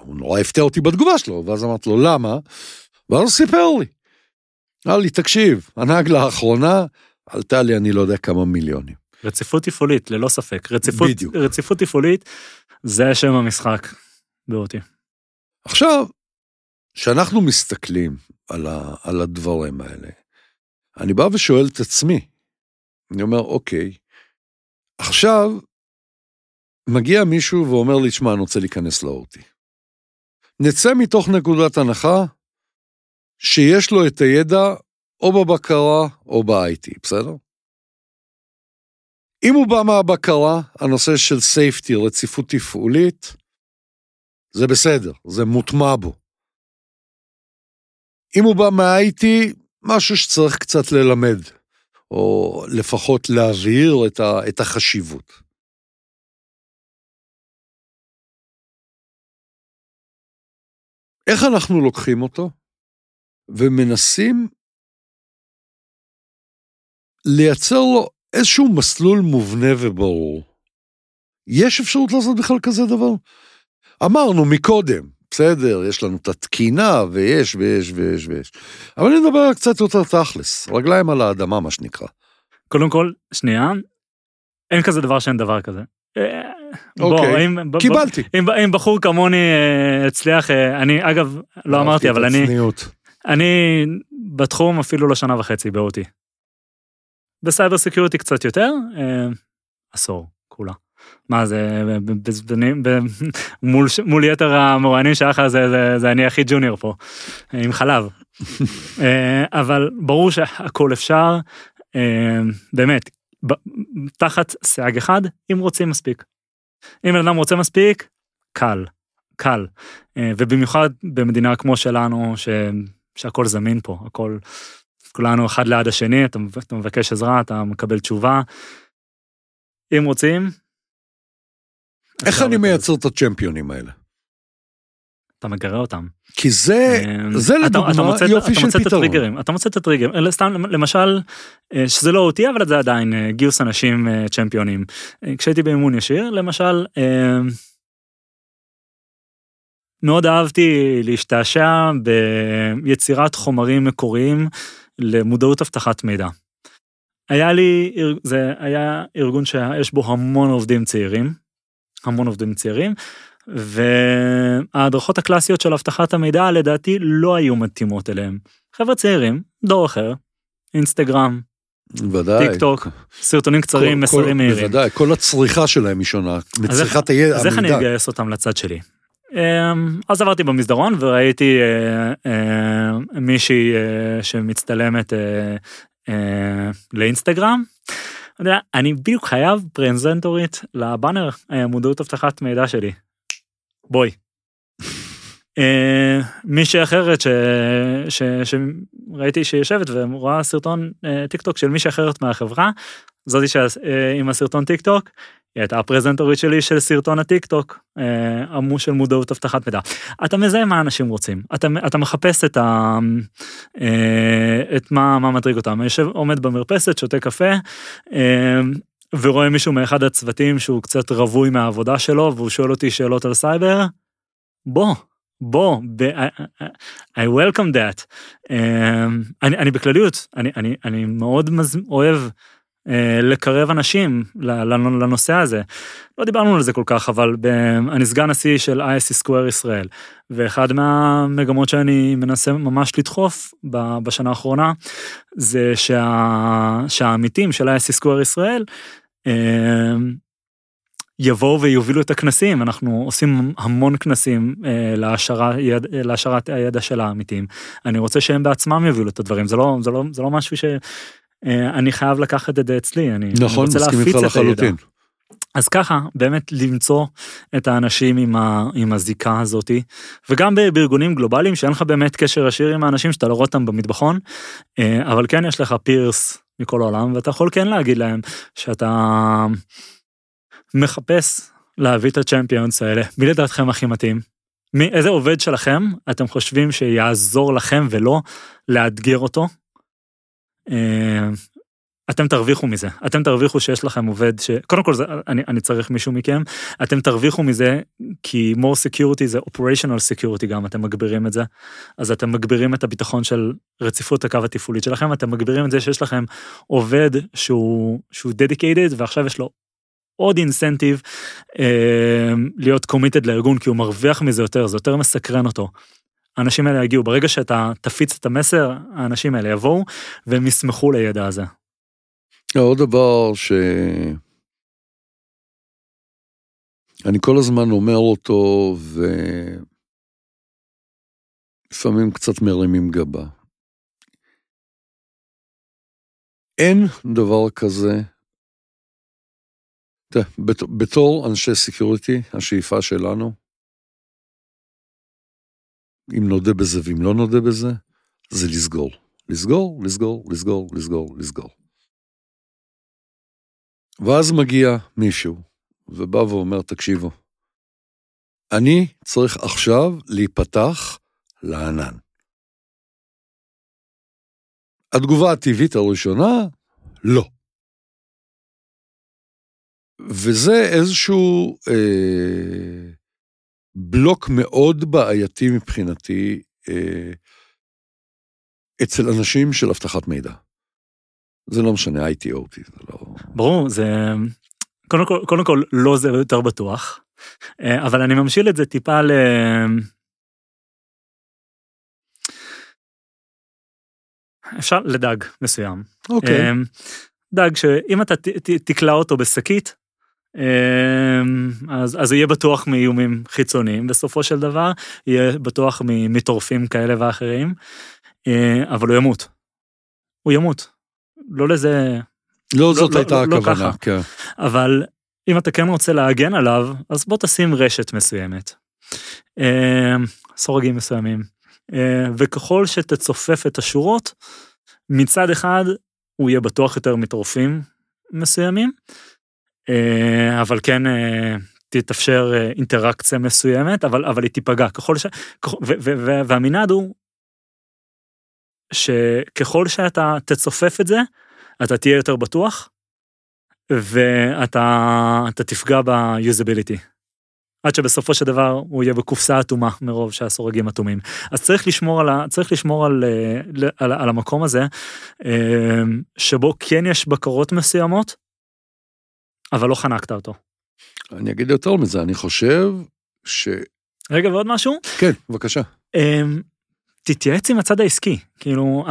הוא נורא הפתיע אותי בתגובה שלו, ואז אמרתי לו, למה? ואז הוא סיפר לי. אמר לי, תקשיב, הנהג לאחרונה עלתה לי אני לא יודע כמה מיליונים. רציפות תפעולית, ללא ספק. רציפות, בדיוק. רציפות תפעולית, זה שם המשחק באותי. עכשיו, כשאנחנו מסתכלים על, ה, על הדברים האלה, אני בא ושואל את עצמי, אני אומר, אוקיי, עכשיו מגיע מישהו ואומר לי, שמע, אני רוצה להיכנס לאורטי. נצא מתוך נקודת הנחה שיש לו את הידע או בבקרה או ב-IT, בסדר? אם הוא בא מהבקרה, הנושא של סייפטי, רציפות תפעולית, זה בסדר, זה מוטמע בו. אם הוא בא מה-IT, משהו שצריך קצת ללמד, או לפחות להבהיר את, ה, את החשיבות. איך אנחנו לוקחים אותו ומנסים לייצר לו איזשהו מסלול מובנה וברור. יש אפשרות לעשות בכלל כזה דבר? אמרנו מקודם, בסדר, יש לנו את התקינה, ויש, ויש, ויש, ויש. אבל אני מדבר קצת יותר תכלס, רגליים על האדמה, מה שנקרא. קודם כל, שנייה, אין כזה דבר שאין דבר כזה. אה, בוא, אוקיי, אם, ב- קיבלתי. אם, אם בחור כמוני אה, הצליח, אה, אני, אגב, לא אמרתי, אבל אני. אני בתחום אפילו לא שנה וחצי ב OT. ב cyber security קצת יותר, אה, עשור, כולה. מה זה, מול, מול יתר המרואיינים שהיה לך, זה, זה, זה אני הכי ג'וניור פה, עם חלב. אה, אבל ברור שהכל אפשר, אה, באמת, תחת סייג אחד, אם רוצים מספיק. אם בן אדם רוצה מספיק, קל, קל. אה, ובמיוחד במדינה כמו שלנו, ש... שהכל זמין פה, הכל כולנו אחד ליד השני, אתה, אתה מבקש עזרה, אתה מקבל תשובה. אם רוצים... איך אני מייצר את הצ'מפיונים האלה? אתה מגרה אותם. כי זה, אמ, זה לדוגמה אתה מוצא- יופי אתה של מוצא את פתרון. הטריגרים, אתה מוצא את הטריגרים, סתם למשל, אה, שזה לא אותי אבל זה עדיין אה, גיוס אנשים אה, צ'מפיונים. כשהייתי באימון ישיר, למשל, מאוד אהבתי להשתעשע ביצירת חומרים מקוריים למודעות אבטחת מידע. היה לי, זה היה ארגון שיש בו המון עובדים צעירים, המון עובדים צעירים, וההדרכות הקלאסיות של אבטחת המידע לדעתי לא היו מתאימות אליהם. חבר'ה צעירים, דור אחר, אינסטגרם, ודאי. טיק טוק, סרטונים קצרים, כל- מסרים כל- מהירים. בוודאי, כל הצריכה שלהם היא שונה. מצריכת הידע, אז איך אני המידע. אגייס אותם לצד שלי? אמ, אז עברתי במסדרון וראיתי אה, אה, מישהי אה, שמצטלמת אה, אה, לאינסטגרם. יודע, אני בדיוק חייב פרזנטורית לבאנר אה, מודעות אבטחת מידע שלי. בואי. אה, מישהי אחרת ש... ש... שראיתי שיושבת ורואה סרטון אה, טיק טוק של מישהי אחרת מהחברה, זאתי שה... אה, עם הסרטון טיק טוק, היא הייתה הפרזנטורית שלי של סרטון הטיק טוק, אה, עמו של מודעות אבטחת מידע. אתה מזהה מה אנשים רוצים, אתה, אתה מחפש את, ה, אה, את מה, מה מטריג אותם, יושב, עומד במרפסת, שותה קפה, אה, ורואה מישהו מאחד הצוותים שהוא קצת רווי מהעבודה שלו, והוא שואל אותי שאלות על סייבר, בוא, בוא, ב- I, welcome that. אני, אני בכלליות, אני, אני, אני מאוד מז... אוהב לקרב אנשים לנושא הזה. לא דיברנו על זה כל כך, אבל אני סגן נשיא של ISC Square ישראל, ואחד מהמגמות שאני מנסה ממש לדחוף בשנה האחרונה, זה שה- שהעמיתים של ISC Square ישראל, אה, יבואו ויובילו את הכנסים, אנחנו עושים המון כנסים אה, יד, להעשרת הידע של העמיתים. אני רוצה שהם בעצמם יובילו את הדברים, זה לא, זה לא, זה לא משהו שאני חייב לקחת את זה אצלי, אני, אני נכון, רוצה מסכים להפיץ את הידע. אז ככה, באמת למצוא את האנשים עם, ה, עם הזיקה הזאתי, וגם בארגונים גלובליים שאין לך באמת קשר ישיר עם האנשים שאתה לא רואה אותם במטבחון, אה, אבל כן יש לך פירס מכל העולם, ואתה יכול כן להגיד להם שאתה מחפש להביא את הצ'מפיונס האלה, מי לדעתכם הכי מתאים? מי, איזה עובד שלכם אתם חושבים שיעזור לכם ולא לאתגר אותו? אה, אתם תרוויחו מזה, אתם תרוויחו שיש לכם עובד ש... קודם כל זה, אני, אני צריך מישהו מכם, אתם תרוויחו מזה כי more security זה operational security גם, אתם מגבירים את זה, אז אתם מגבירים את הביטחון של רציפות הקו התפעולית שלכם, אתם מגבירים את זה שיש לכם עובד שהוא, שהוא dedicated ועכשיו יש לו עוד אינסנטיב אה, להיות committed לארגון כי הוא מרוויח מזה יותר, זה יותר מסקרן אותו. האנשים האלה יגיעו, ברגע שאתה תפיץ את המסר, האנשים האלה יבואו והם ישמחו לידע הזה. עוד דבר ש... אני כל הזמן אומר אותו, ולפעמים קצת מרימים גבה. אין דבר כזה, בתור אנשי security, השאיפה שלנו, אם נודה בזה ואם לא נודה בזה, זה לסגור. לסגור, לסגור, לסגור, לסגור, לסגור. ואז מגיע מישהו ובא ואומר, תקשיבו, אני צריך עכשיו להיפתח לענן. התגובה הטבעית הראשונה, לא. וזה איזשהו אה, בלוק מאוד בעייתי מבחינתי אה, אצל אנשים של אבטחת מידע. זה לא משנה, ITOT, זה לא... ברור, זה... קודם כל, קודם כל, לא זה יותר בטוח, אה, אבל אני ממשיל את זה טיפה ל... אפשר לדג מסוים. אוקיי. אמ, דג שאם אתה ת- ת- תקלע אותו בשקית, אז, אז יהיה בטוח מאיומים חיצוניים בסופו של דבר, יהיה בטוח מטורפים כאלה ואחרים, אה, אבל הוא ימות. הוא ימות. לא לזה, לא זאת לא- הייתה לא- לא הכוונה, ככה. כן. אבל אם אתה כן רוצה להגן עליו, אז בוא תשים רשת מסוימת. אמ, סורגים מסוימים. אה, וככל שתצופף את השורות, מצד אחד, הוא יהיה בטוח יותר מטורפים מסוימים, אה, אבל כן אה, תתאפשר אה, אינטראקציה מסוימת, אבל, אבל היא תיפגע. ככל ש... והמנעד הוא שככל שאתה תצופף את זה, אתה תהיה יותר בטוח, ואתה תפגע ביוזביליטי. עד שבסופו של דבר הוא יהיה בקופסה אטומה מרוב שהסורגים אטומים. אז צריך לשמור על, ה, צריך לשמור על, על, על המקום הזה, שבו כן יש בקרות מסוימות, אבל לא חנקת אותו. אני אגיד יותר מזה, אני חושב ש... רגע, ועוד משהו? כן, בבקשה. אמ, תתייעץ עם הצד העסקי, כאילו,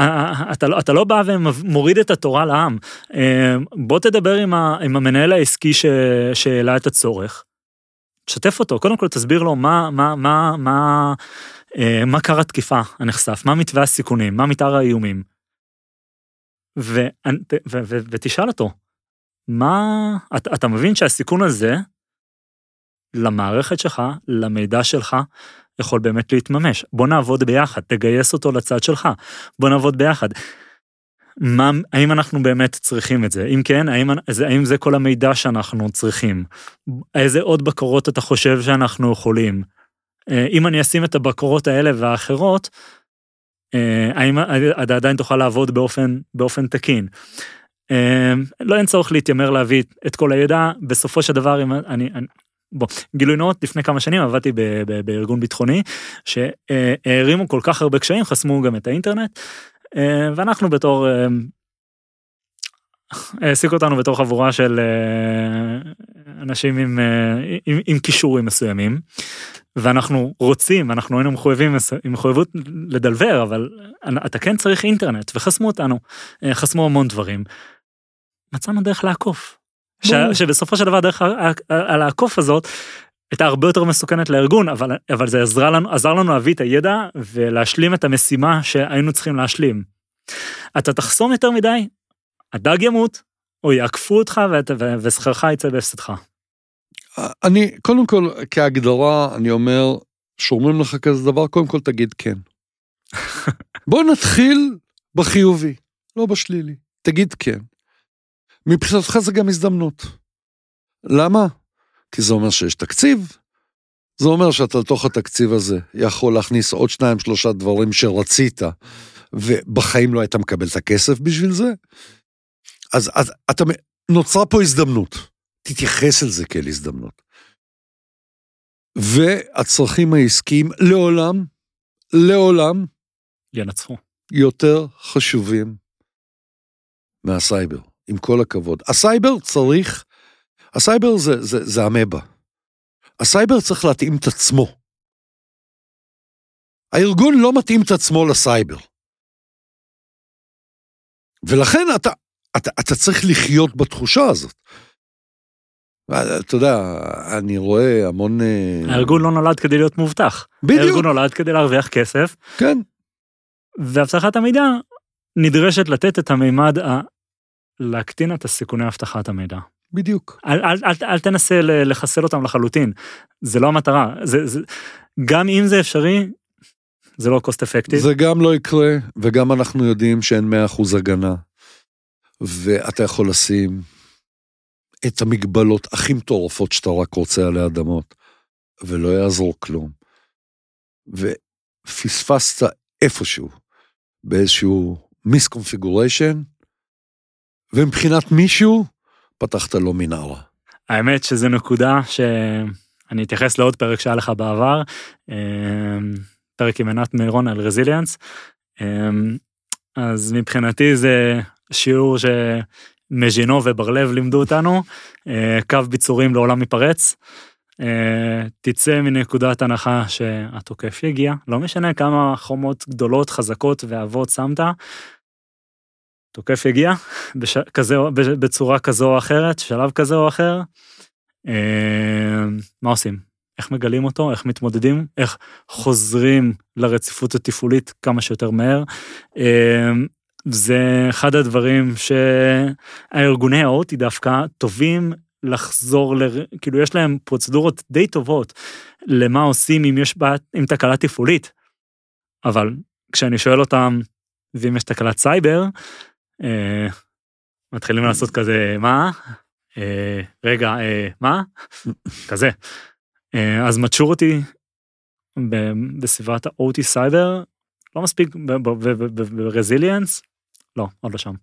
אתה, לא, אתה לא בא ומוריד את התורה לעם. אמ, בוא תדבר עם, ה, עם המנהל העסקי שהעלה את הצורך. תשתף אותו, קודם כל תסביר לו מה, מה, מה, מה, אה, מה קרה תקיפה הנחשף, מה מתווה הסיכונים, מה מתאר האיומים. ו, ו, ו, ו, ותשאל אותו, מה, אתה, אתה מבין שהסיכון הזה למערכת שלך, למידע שלך, יכול באמת להתממש. בוא נעבוד ביחד, תגייס אותו לצד שלך, בוא נעבוד ביחד. מה, האם אנחנו באמת צריכים את זה? אם כן, האם, האם זה כל המידע שאנחנו צריכים? איזה עוד בקרות אתה חושב שאנחנו יכולים? אה, אם אני אשים את הבקרות האלה והאחרות, אה, האם אתה עדיין תוכל לעבוד באופן, באופן תקין? אה, לא אין צורך להתיימר להביא את כל הידע, בסופו של דבר, אם אני, אני בוא, גילוי נאות, לפני כמה שנים עבדתי ב, ב, בארגון ביטחוני, שהערימו כל כך הרבה קשיים, חסמו גם את האינטרנט, אה, ואנחנו בתור, אה, העסיקו אותנו בתור חבורה של אה, אנשים עם, עם, עם כישורים מסוימים, ואנחנו רוצים, אנחנו היינו מחויבים, עם מחויבות לדלבר, אבל אתה כן צריך אינטרנט, וחסמו אותנו, חסמו המון דברים. מצאנו דרך לעקוף. ש, שבסופו של דבר דרך הלעקוף הזאת הייתה הרבה יותר מסוכנת לארגון, אבל, אבל זה עזר לנו, עזר לנו להביא את הידע ולהשלים את המשימה שהיינו צריכים להשלים. אתה תחסום יותר מדי, הדג ימות, או יעקפו אותך ושכרך יצא בהפסדך. אני, קודם כל, כהגדרה, אני אומר, שומרים לך כזה דבר, קודם כל תגיד כן. בוא נתחיל בחיובי, לא בשלילי. תגיד כן. מבחינתך זה גם הזדמנות. למה? כי זה אומר שיש תקציב, זה אומר שאתה לתוך התקציב הזה יכול להכניס עוד שניים שלושה דברים שרצית, ובחיים לא היית מקבל את הכסף בשביל זה. אז, אז אתה, נוצרה פה הזדמנות, תתייחס אל זה כאל הזדמנות. והצרכים העסקיים לעולם, לעולם, ינצחו. יותר חשובים מהסייבר, עם כל הכבוד. הסייבר צריך הסייבר זה, זה, זה אמבה. הסייבר צריך להתאים את עצמו. הארגון לא מתאים את עצמו לסייבר. ולכן אתה, אתה, אתה צריך לחיות בתחושה הזאת. אתה יודע, אני רואה המון... אה, הארגון לא נולד כדי להיות מובטח. בדיוק. הארגון נולד כדי להרוויח כסף. כן. והבטחת המידע נדרשת לתת את המימד. להקטין את הסיכוני אבטחת המידע. בדיוק. אל, אל, אל, אל תנסה לחסל אותם לחלוטין, זה לא המטרה. זה, זה, גם אם זה אפשרי, זה לא cost effective. זה גם לא יקרה, וגם אנחנו יודעים שאין 100% הגנה. ואתה יכול לשים את המגבלות הכי מטורפות שאתה רק רוצה עלי אדמות, ולא יעזור כלום. ופספסת איפשהו, באיזשהו מיסקונפיגוריישן, ומבחינת מישהו, פתחת לו מנהרה. האמת שזה נקודה שאני אתייחס לעוד פרק שהיה לך בעבר, אמ, פרק עם עינת מירון על רזיליאנס. אמ, אז מבחינתי זה שיעור שמז'ינו ובר לב לימדו אותנו, אה, קו ביצורים לעולם ייפרץ. אה, תצא מנקודת הנחה שהתוקף יגיע, לא משנה כמה חומות גדולות, חזקות ואבות שמת, תוקף הגיע בש... כזה, בצורה כזו או אחרת, שלב כזה או אחר, אה, מה עושים? איך מגלים אותו, איך מתמודדים, איך חוזרים לרציפות התפעולית כמה שיותר מהר. אה, זה אחד הדברים שהארגוני האוטי דווקא טובים לחזור, ל... כאילו יש להם פרוצדורות די טובות למה עושים אם יש בה, עם תקלה תפעולית. אבל כשאני שואל אותם, ואם יש תקלת סייבר, מתחילים לעשות כזה, מה? אה, רגע, אה, מה? כזה. אה, אז maturity בסביבת ה-OT סייבר, לא מספיק ב resilience, לא, עוד לא שם.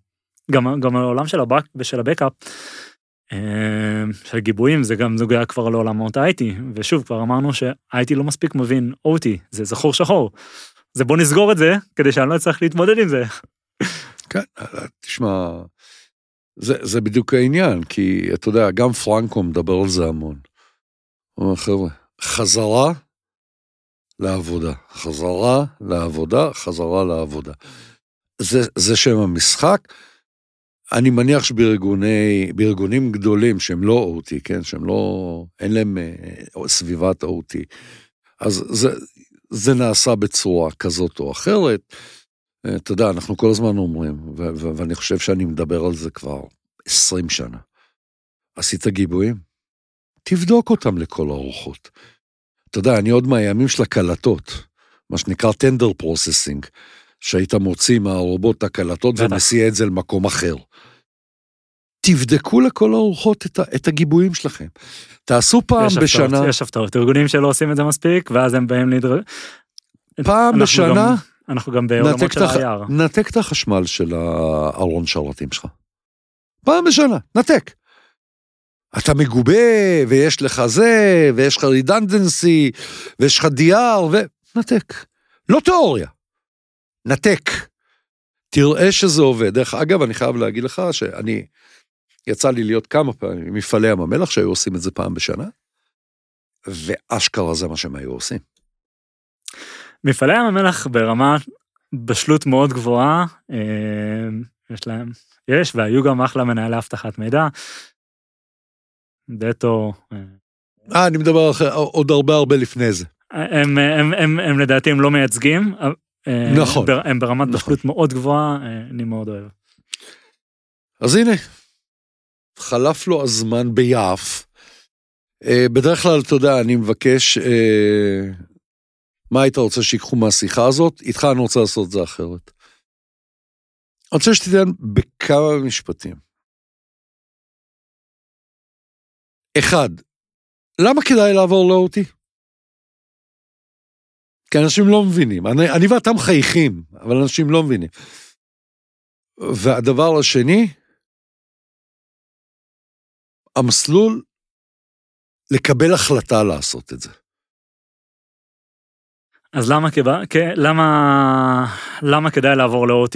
גם, גם העולם של, ה back, של ה backup, אה, של גיבויים, זה גם נוגע כבר לעולמות ה-IT, ושוב, כבר אמרנו ש-IT לא מספיק מבין OT, זה זכור שחור. זה בוא נסגור את זה, כדי שאני לא אצטרך להתמודד עם זה. כן, תשמע, זה, זה בדיוק העניין, כי אתה יודע, גם פרנקו מדבר על זה המון. הוא אומר, חבר'ה, חזרה לעבודה, חזרה לעבודה, חזרה לעבודה. זה, זה שם המשחק. אני מניח שבארגונים גדולים שהם לא OT, כן, שהם לא, אין להם אה, סביבת OT, אז זה, זה נעשה בצורה כזאת או אחרת. אתה יודע, אנחנו כל הזמן אומרים, ואני חושב שאני מדבר על זה כבר 20 שנה. עשית גיבויים? תבדוק אותם לכל הרוחות. אתה יודע, אני עוד מהימים של הקלטות, מה שנקרא tender processing, שהיית מוציא מהרובוט הקלטות ומסיע את זה למקום אחר. תבדקו לכל הרוחות את, את הגיבויים שלכם. תעשו פעם יש בשנה... הפתעות, יש הפתעות, ארגונים שלא עושים את זה מספיק, ואז הם באים לדבר... פעם בשנה... גם, אנחנו גם בעולמות של ה-IR. נתק את החשמל של הארון שרתים שלך. פעם בשנה, נתק. אתה מגובה, ויש לך זה, ויש לך רידנדנסי, ויש לך DR, ונתק. לא תיאוריה, נתק. תראה שזה עובד. דרך אגב, אני חייב להגיד לך שאני, יצא לי להיות כמה פעמים עם מפעלי ים המלח שהיו עושים את זה פעם בשנה, ואשכרה זה מה שהם היו עושים. מפעלי ים המלח ברמה בשלות מאוד גבוהה, אה, יש להם, יש, והיו גם אחלה מנהלי אבטחת מידע. דטו. אה, אה אני מדבר אחרי, עוד הרבה הרבה לפני זה. הם, הם, הם, הם לדעתי הם לא מייצגים. אה, נכון. הם ברמת נכון. בשלות מאוד גבוהה, אני מאוד אוהב. אז הנה, חלף לו הזמן ביעף. בדרך כלל, אתה יודע, אני מבקש, מה היית רוצה שיקחו מהשיחה הזאת? איתך אני רוצה לעשות את זה אחרת. אני רוצה שתיתן בכמה משפטים. אחד, למה כדאי לעבור ל-OT? כי אנשים לא מבינים. אני, אני ואתה מחייכים, אבל אנשים לא מבינים. והדבר השני, המסלול לקבל החלטה לעשות את זה. אז למה, למה, למה כדאי לעבור ל-OT?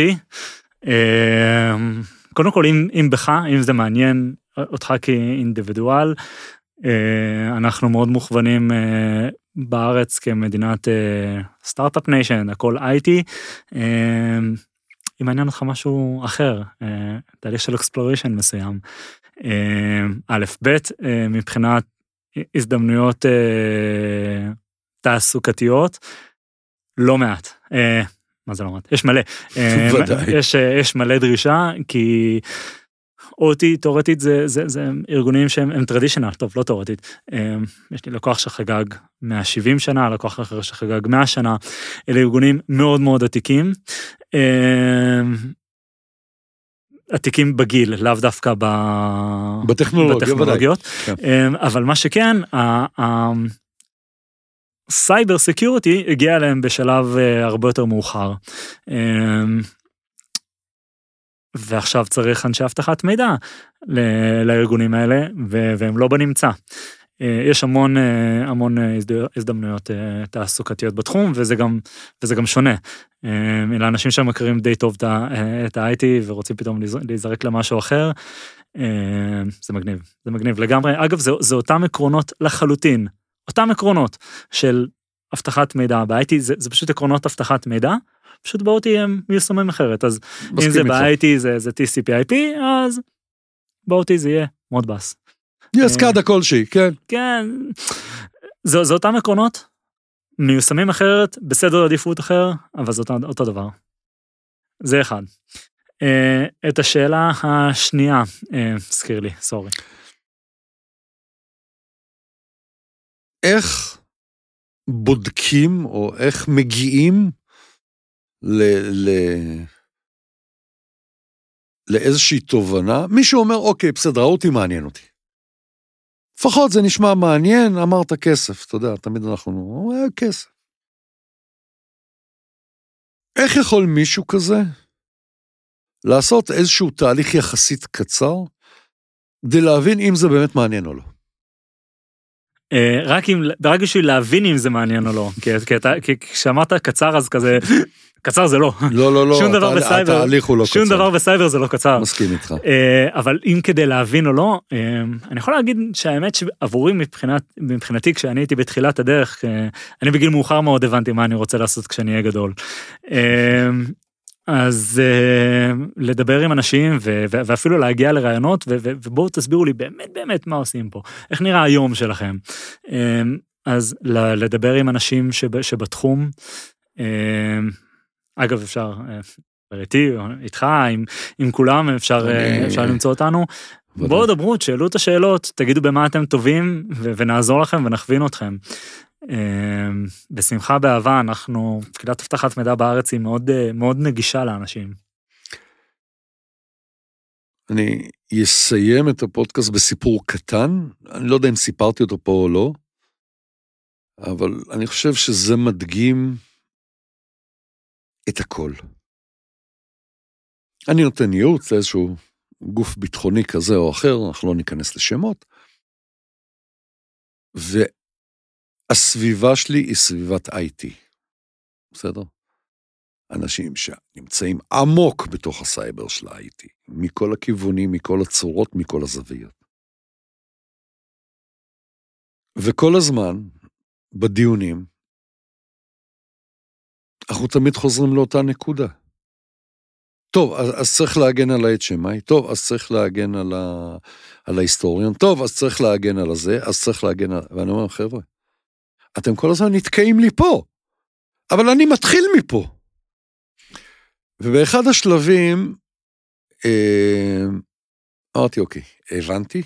אמ, קודם כל, אם, אם בך, אם זה מעניין אותך כאינדיבידואל, אה, אנחנו מאוד מוכוונים אה, בארץ כמדינת startup nation, הכל IT. אמ, אם מעניין אותך משהו אחר, אה, תהליך של exploration מסוים. אמ, א', ב', מבחינת הזדמנויות תעסוקתיות, לא מעט. מה זה לא מעט? יש מלא. יש, יש מלא דרישה, כי אותי, תאורטית, זה, זה, זה ארגונים שהם traditional, טוב, לא תאורטית. יש לי לקוח שחגג 170 שנה, לקוח אחר שחגג 100 שנה. אלה ארגונים מאוד מאוד עתיקים. עתיקים בגיל, לאו דווקא ב... בטכנולוגיה, בטכנולוגיות. כן. אבל מה שכן, cyber security הגיע אליהם בשלב אה, הרבה יותר מאוחר. אמ, ועכשיו צריך אנשי אבטחת מידע לארגונים האלה, והם לא בנמצא. אה, יש המון אה, המון הזדמנויות תעסוקתיות בתחום וזה גם וזה גם שונה. לאנשים שמכירים די טוב את ה-IT ורוצים פתאום להיזרק למשהו אחר. זה מגניב זה מגניב לגמרי אגב זה, זה אותם עקרונות לחלוטין אותם עקרונות של אבטחת מידע ב-IT זה, זה פשוט עקרונות אבטחת מידע, פשוט ב-OT הם מיושמים אחרת, אז אם זה ב-IT זה, זה TCP/IP, אז ב-OT זה יהיה מודבאס. יהיה סקאדה כלשהי, כן. כן, זה, זה אותם עקרונות, מיושמים אחרת, בסדר עדיפות אחר, אבל זה אותו, אותו דבר. זה אחד. Uh, את השאלה השנייה, הזכיר uh, לי, סורי. איך בודקים או איך מגיעים ל, ל, לאיזושהי תובנה, מישהו אומר, אוקיי, בסדר, אותי מעניין אותי. לפחות זה נשמע מעניין, אמרת כסף, אתה יודע, תמיד אנחנו אומרים, כסף. איך יכול מישהו כזה לעשות איזשהו תהליך יחסית קצר, כדי להבין אם זה באמת מעניין או לא? אה, רק אם, רק בשביל להבין אם זה מעניין או לא, כי כשאמרת קצר אז כזה, קצר זה לא. לא, לא, לא, שום דבר בסייבר, התהליך הוא לא שום קצר. דבר בסייבר זה לא קצר. מסכים איתך. אה, אבל אם כדי להבין או לא, אה, אני יכול להגיד שהאמת שעבורי מבחינת, מבחינתי כשאני הייתי בתחילת הדרך, אני בגיל מאוחר מאוד הבנתי מה אני רוצה לעשות כשאני אהיה גדול. אז לדבר עם אנשים ואפילו להגיע לרעיונות ובואו תסבירו לי באמת באמת מה עושים פה, איך נראה היום שלכם. אז לדבר עם אנשים שבתחום. אגב אפשר איתי איתך עם, עם כולם אפשר אני... אפשר למצוא אותנו. בואו דברו תשאלו את השאלות תגידו במה אתם טובים ו- ונעזור לכם ונכווין אתכם. אה, בשמחה באהבה אנחנו פקידת אבטחת מידע בארץ היא מאוד אה, מאוד נגישה לאנשים. אני אסיים את הפודקאסט בסיפור קטן אני לא יודע אם סיפרתי אותו פה או לא. אבל אני חושב שזה מדגים את הכל. אני נותן ייעוץ לאיזשהו גוף ביטחוני כזה או אחר, אנחנו לא ניכנס לשמות, והסביבה שלי היא סביבת IT, בסדר? אנשים שנמצאים עמוק בתוך הסייבר של ה-IT, מכל הכיוונים, מכל הצורות, מכל הזוויות. וכל הזמן, בדיונים, אנחנו תמיד חוזרים לאותה נקודה. טוב, אז, אז צריך להגן על ה-HMI, טוב, אז צריך להגן על, ה, על ההיסטוריון, טוב, אז צריך להגן על הזה, אז צריך להגן על... ואני אומר, חבר'ה, אתם כל הזמן נתקעים לי פה, אבל אני מתחיל מפה. ובאחד השלבים, אה, אמרתי, אוקיי, הבנתי.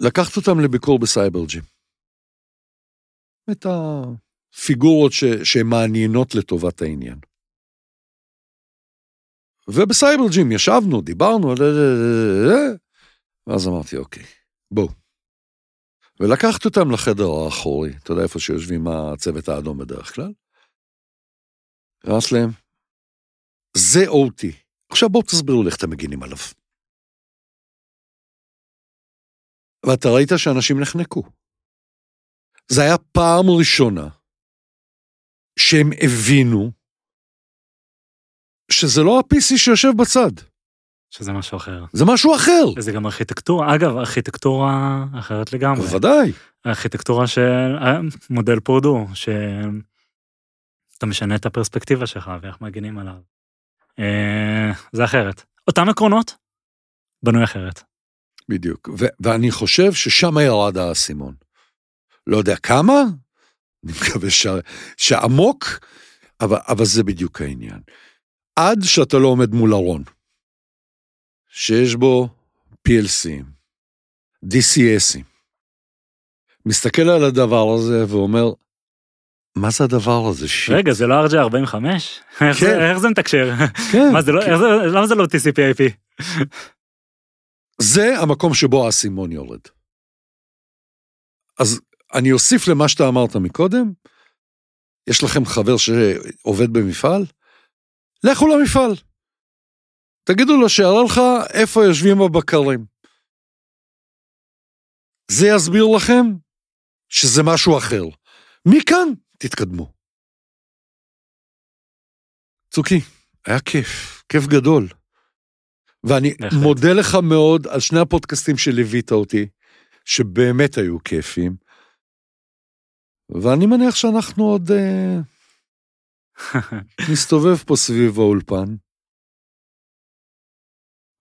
לקחת אותם לביקור בסייבר ג'ים. את ה... פיגורות ש, שמעניינות לטובת העניין. ובסייבר ג'ים ישבנו, דיברנו, ואז אמרתי, אוקיי, בואו. ולקחתי אותם לחדר האחורי, אתה יודע איפה שיושבים הצוות האדום בדרך כלל. אמרתי להם, זה OT. עכשיו בואו תסבירו לי איך אתם מגינים עליו. ואתה ראית שאנשים נחנקו. זה היה פעם ראשונה שהם הבינו שזה לא ה-PC שיושב בצד. שזה משהו אחר. זה משהו אחר. זה גם ארכיטקטורה, אגב, ארכיטקטורה אחרת לגמרי. בוודאי. ארכיטקטורה של מודל פורדו, שאתה משנה את הפרספקטיבה שלך ואיך מגינים עליו. אה, זה אחרת. אותם עקרונות, בנוי אחרת. בדיוק, ו- ואני חושב ששם ירד האסימון. לא יודע כמה, אני מקווה ש... שעמוק, אבל, אבל זה בדיוק העניין. עד שאתה לא עומד מול ארון, שיש בו PLCים, DCSים, מסתכל על הדבר הזה ואומר, מה זה הדבר הזה? שיט. רגע, זה לא RJ45? כן. איך זה מתקשר? כן. מה זה לא, איך זה, למה זה לא TCP/IP? זה המקום שבו האסימון יורד. אז אני אוסיף למה שאתה אמרת מקודם, יש לכם חבר שעובד במפעל? לכו למפעל. תגידו לו שיראה לך איפה יושבים הבקרים. זה יסביר לכם שזה משהו אחר. מכאן תתקדמו. צוקי, היה כיף, כיף גדול. ואני בהחלט. מודה לך מאוד על שני הפודקאסטים שליווית אותי, שבאמת היו כיפים. ואני מניח שאנחנו עוד אה, נסתובב פה סביב האולפן,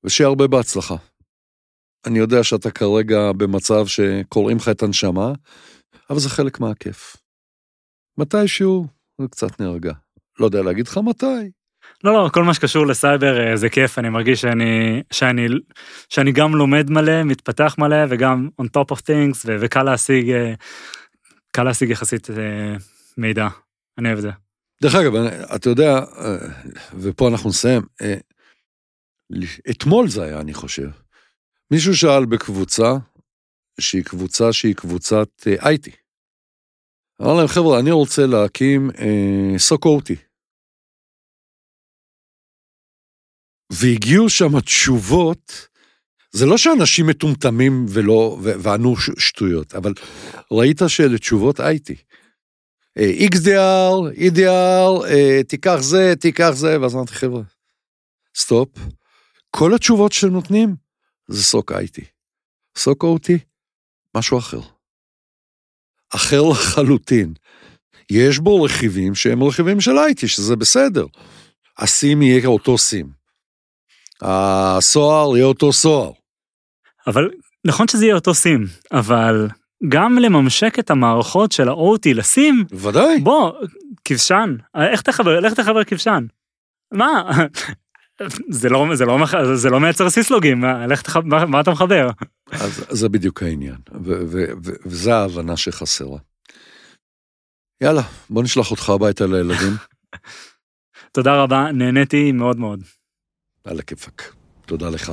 ושיהיה הרבה בהצלחה. אני יודע שאתה כרגע במצב שקוראים לך את הנשמה, אבל זה חלק מהכיף. מתישהו זה קצת נרגע. לא יודע להגיד לך מתי. לא, לא, כל מה שקשור לסייבר אה, זה כיף, אני מרגיש שאני, שאני, שאני גם לומד מלא, מתפתח מלא, וגם on top of things, ו- וקל להשיג, אה, קל להשיג יחסית אה, מידע. אני אוהב את זה. דרך אגב, אתה יודע, ופה אנחנו נסיים, אתמול זה היה, אני חושב. מישהו שאל בקבוצה, שהיא קבוצה שהיא קבוצת IT. אמר להם, חבר'ה, אני רוצה להקים אה, סוק אוטי. והגיעו שם תשובות, זה לא שאנשים מטומטמים ולא, וענו שטויות, אבל ראית שאלה תשובות IT. XDR, EDR, תיקח זה, תיקח זה, ואז אמרתי, חבר'ה, סטופ. כל התשובות שנותנים זה סוק IT. סוק OT, משהו אחר. אחר לחלוטין. יש בו רכיבים שהם רכיבים של IT, שזה בסדר. הסים יהיה אותו סים. הסוהר יהיה אותו סוהר. אבל נכון שזה יהיה אותו סים, אבל גם לממשק את המערכות של ה-OT לסים, ודאי. בוא, כבשן, איך תחבר, איך תחבר כבשן? מה? זה לא, זה לא, זה לא מייצר סיסלוגים, לך. מה, מה אתה מחבר? אז זה בדיוק העניין, וזו ההבנה שחסרה. יאללה, בוא נשלח אותך הביתה לילדים. תודה רבה, נהניתי מאוד מאוד. על הכיפאק. תודה לך.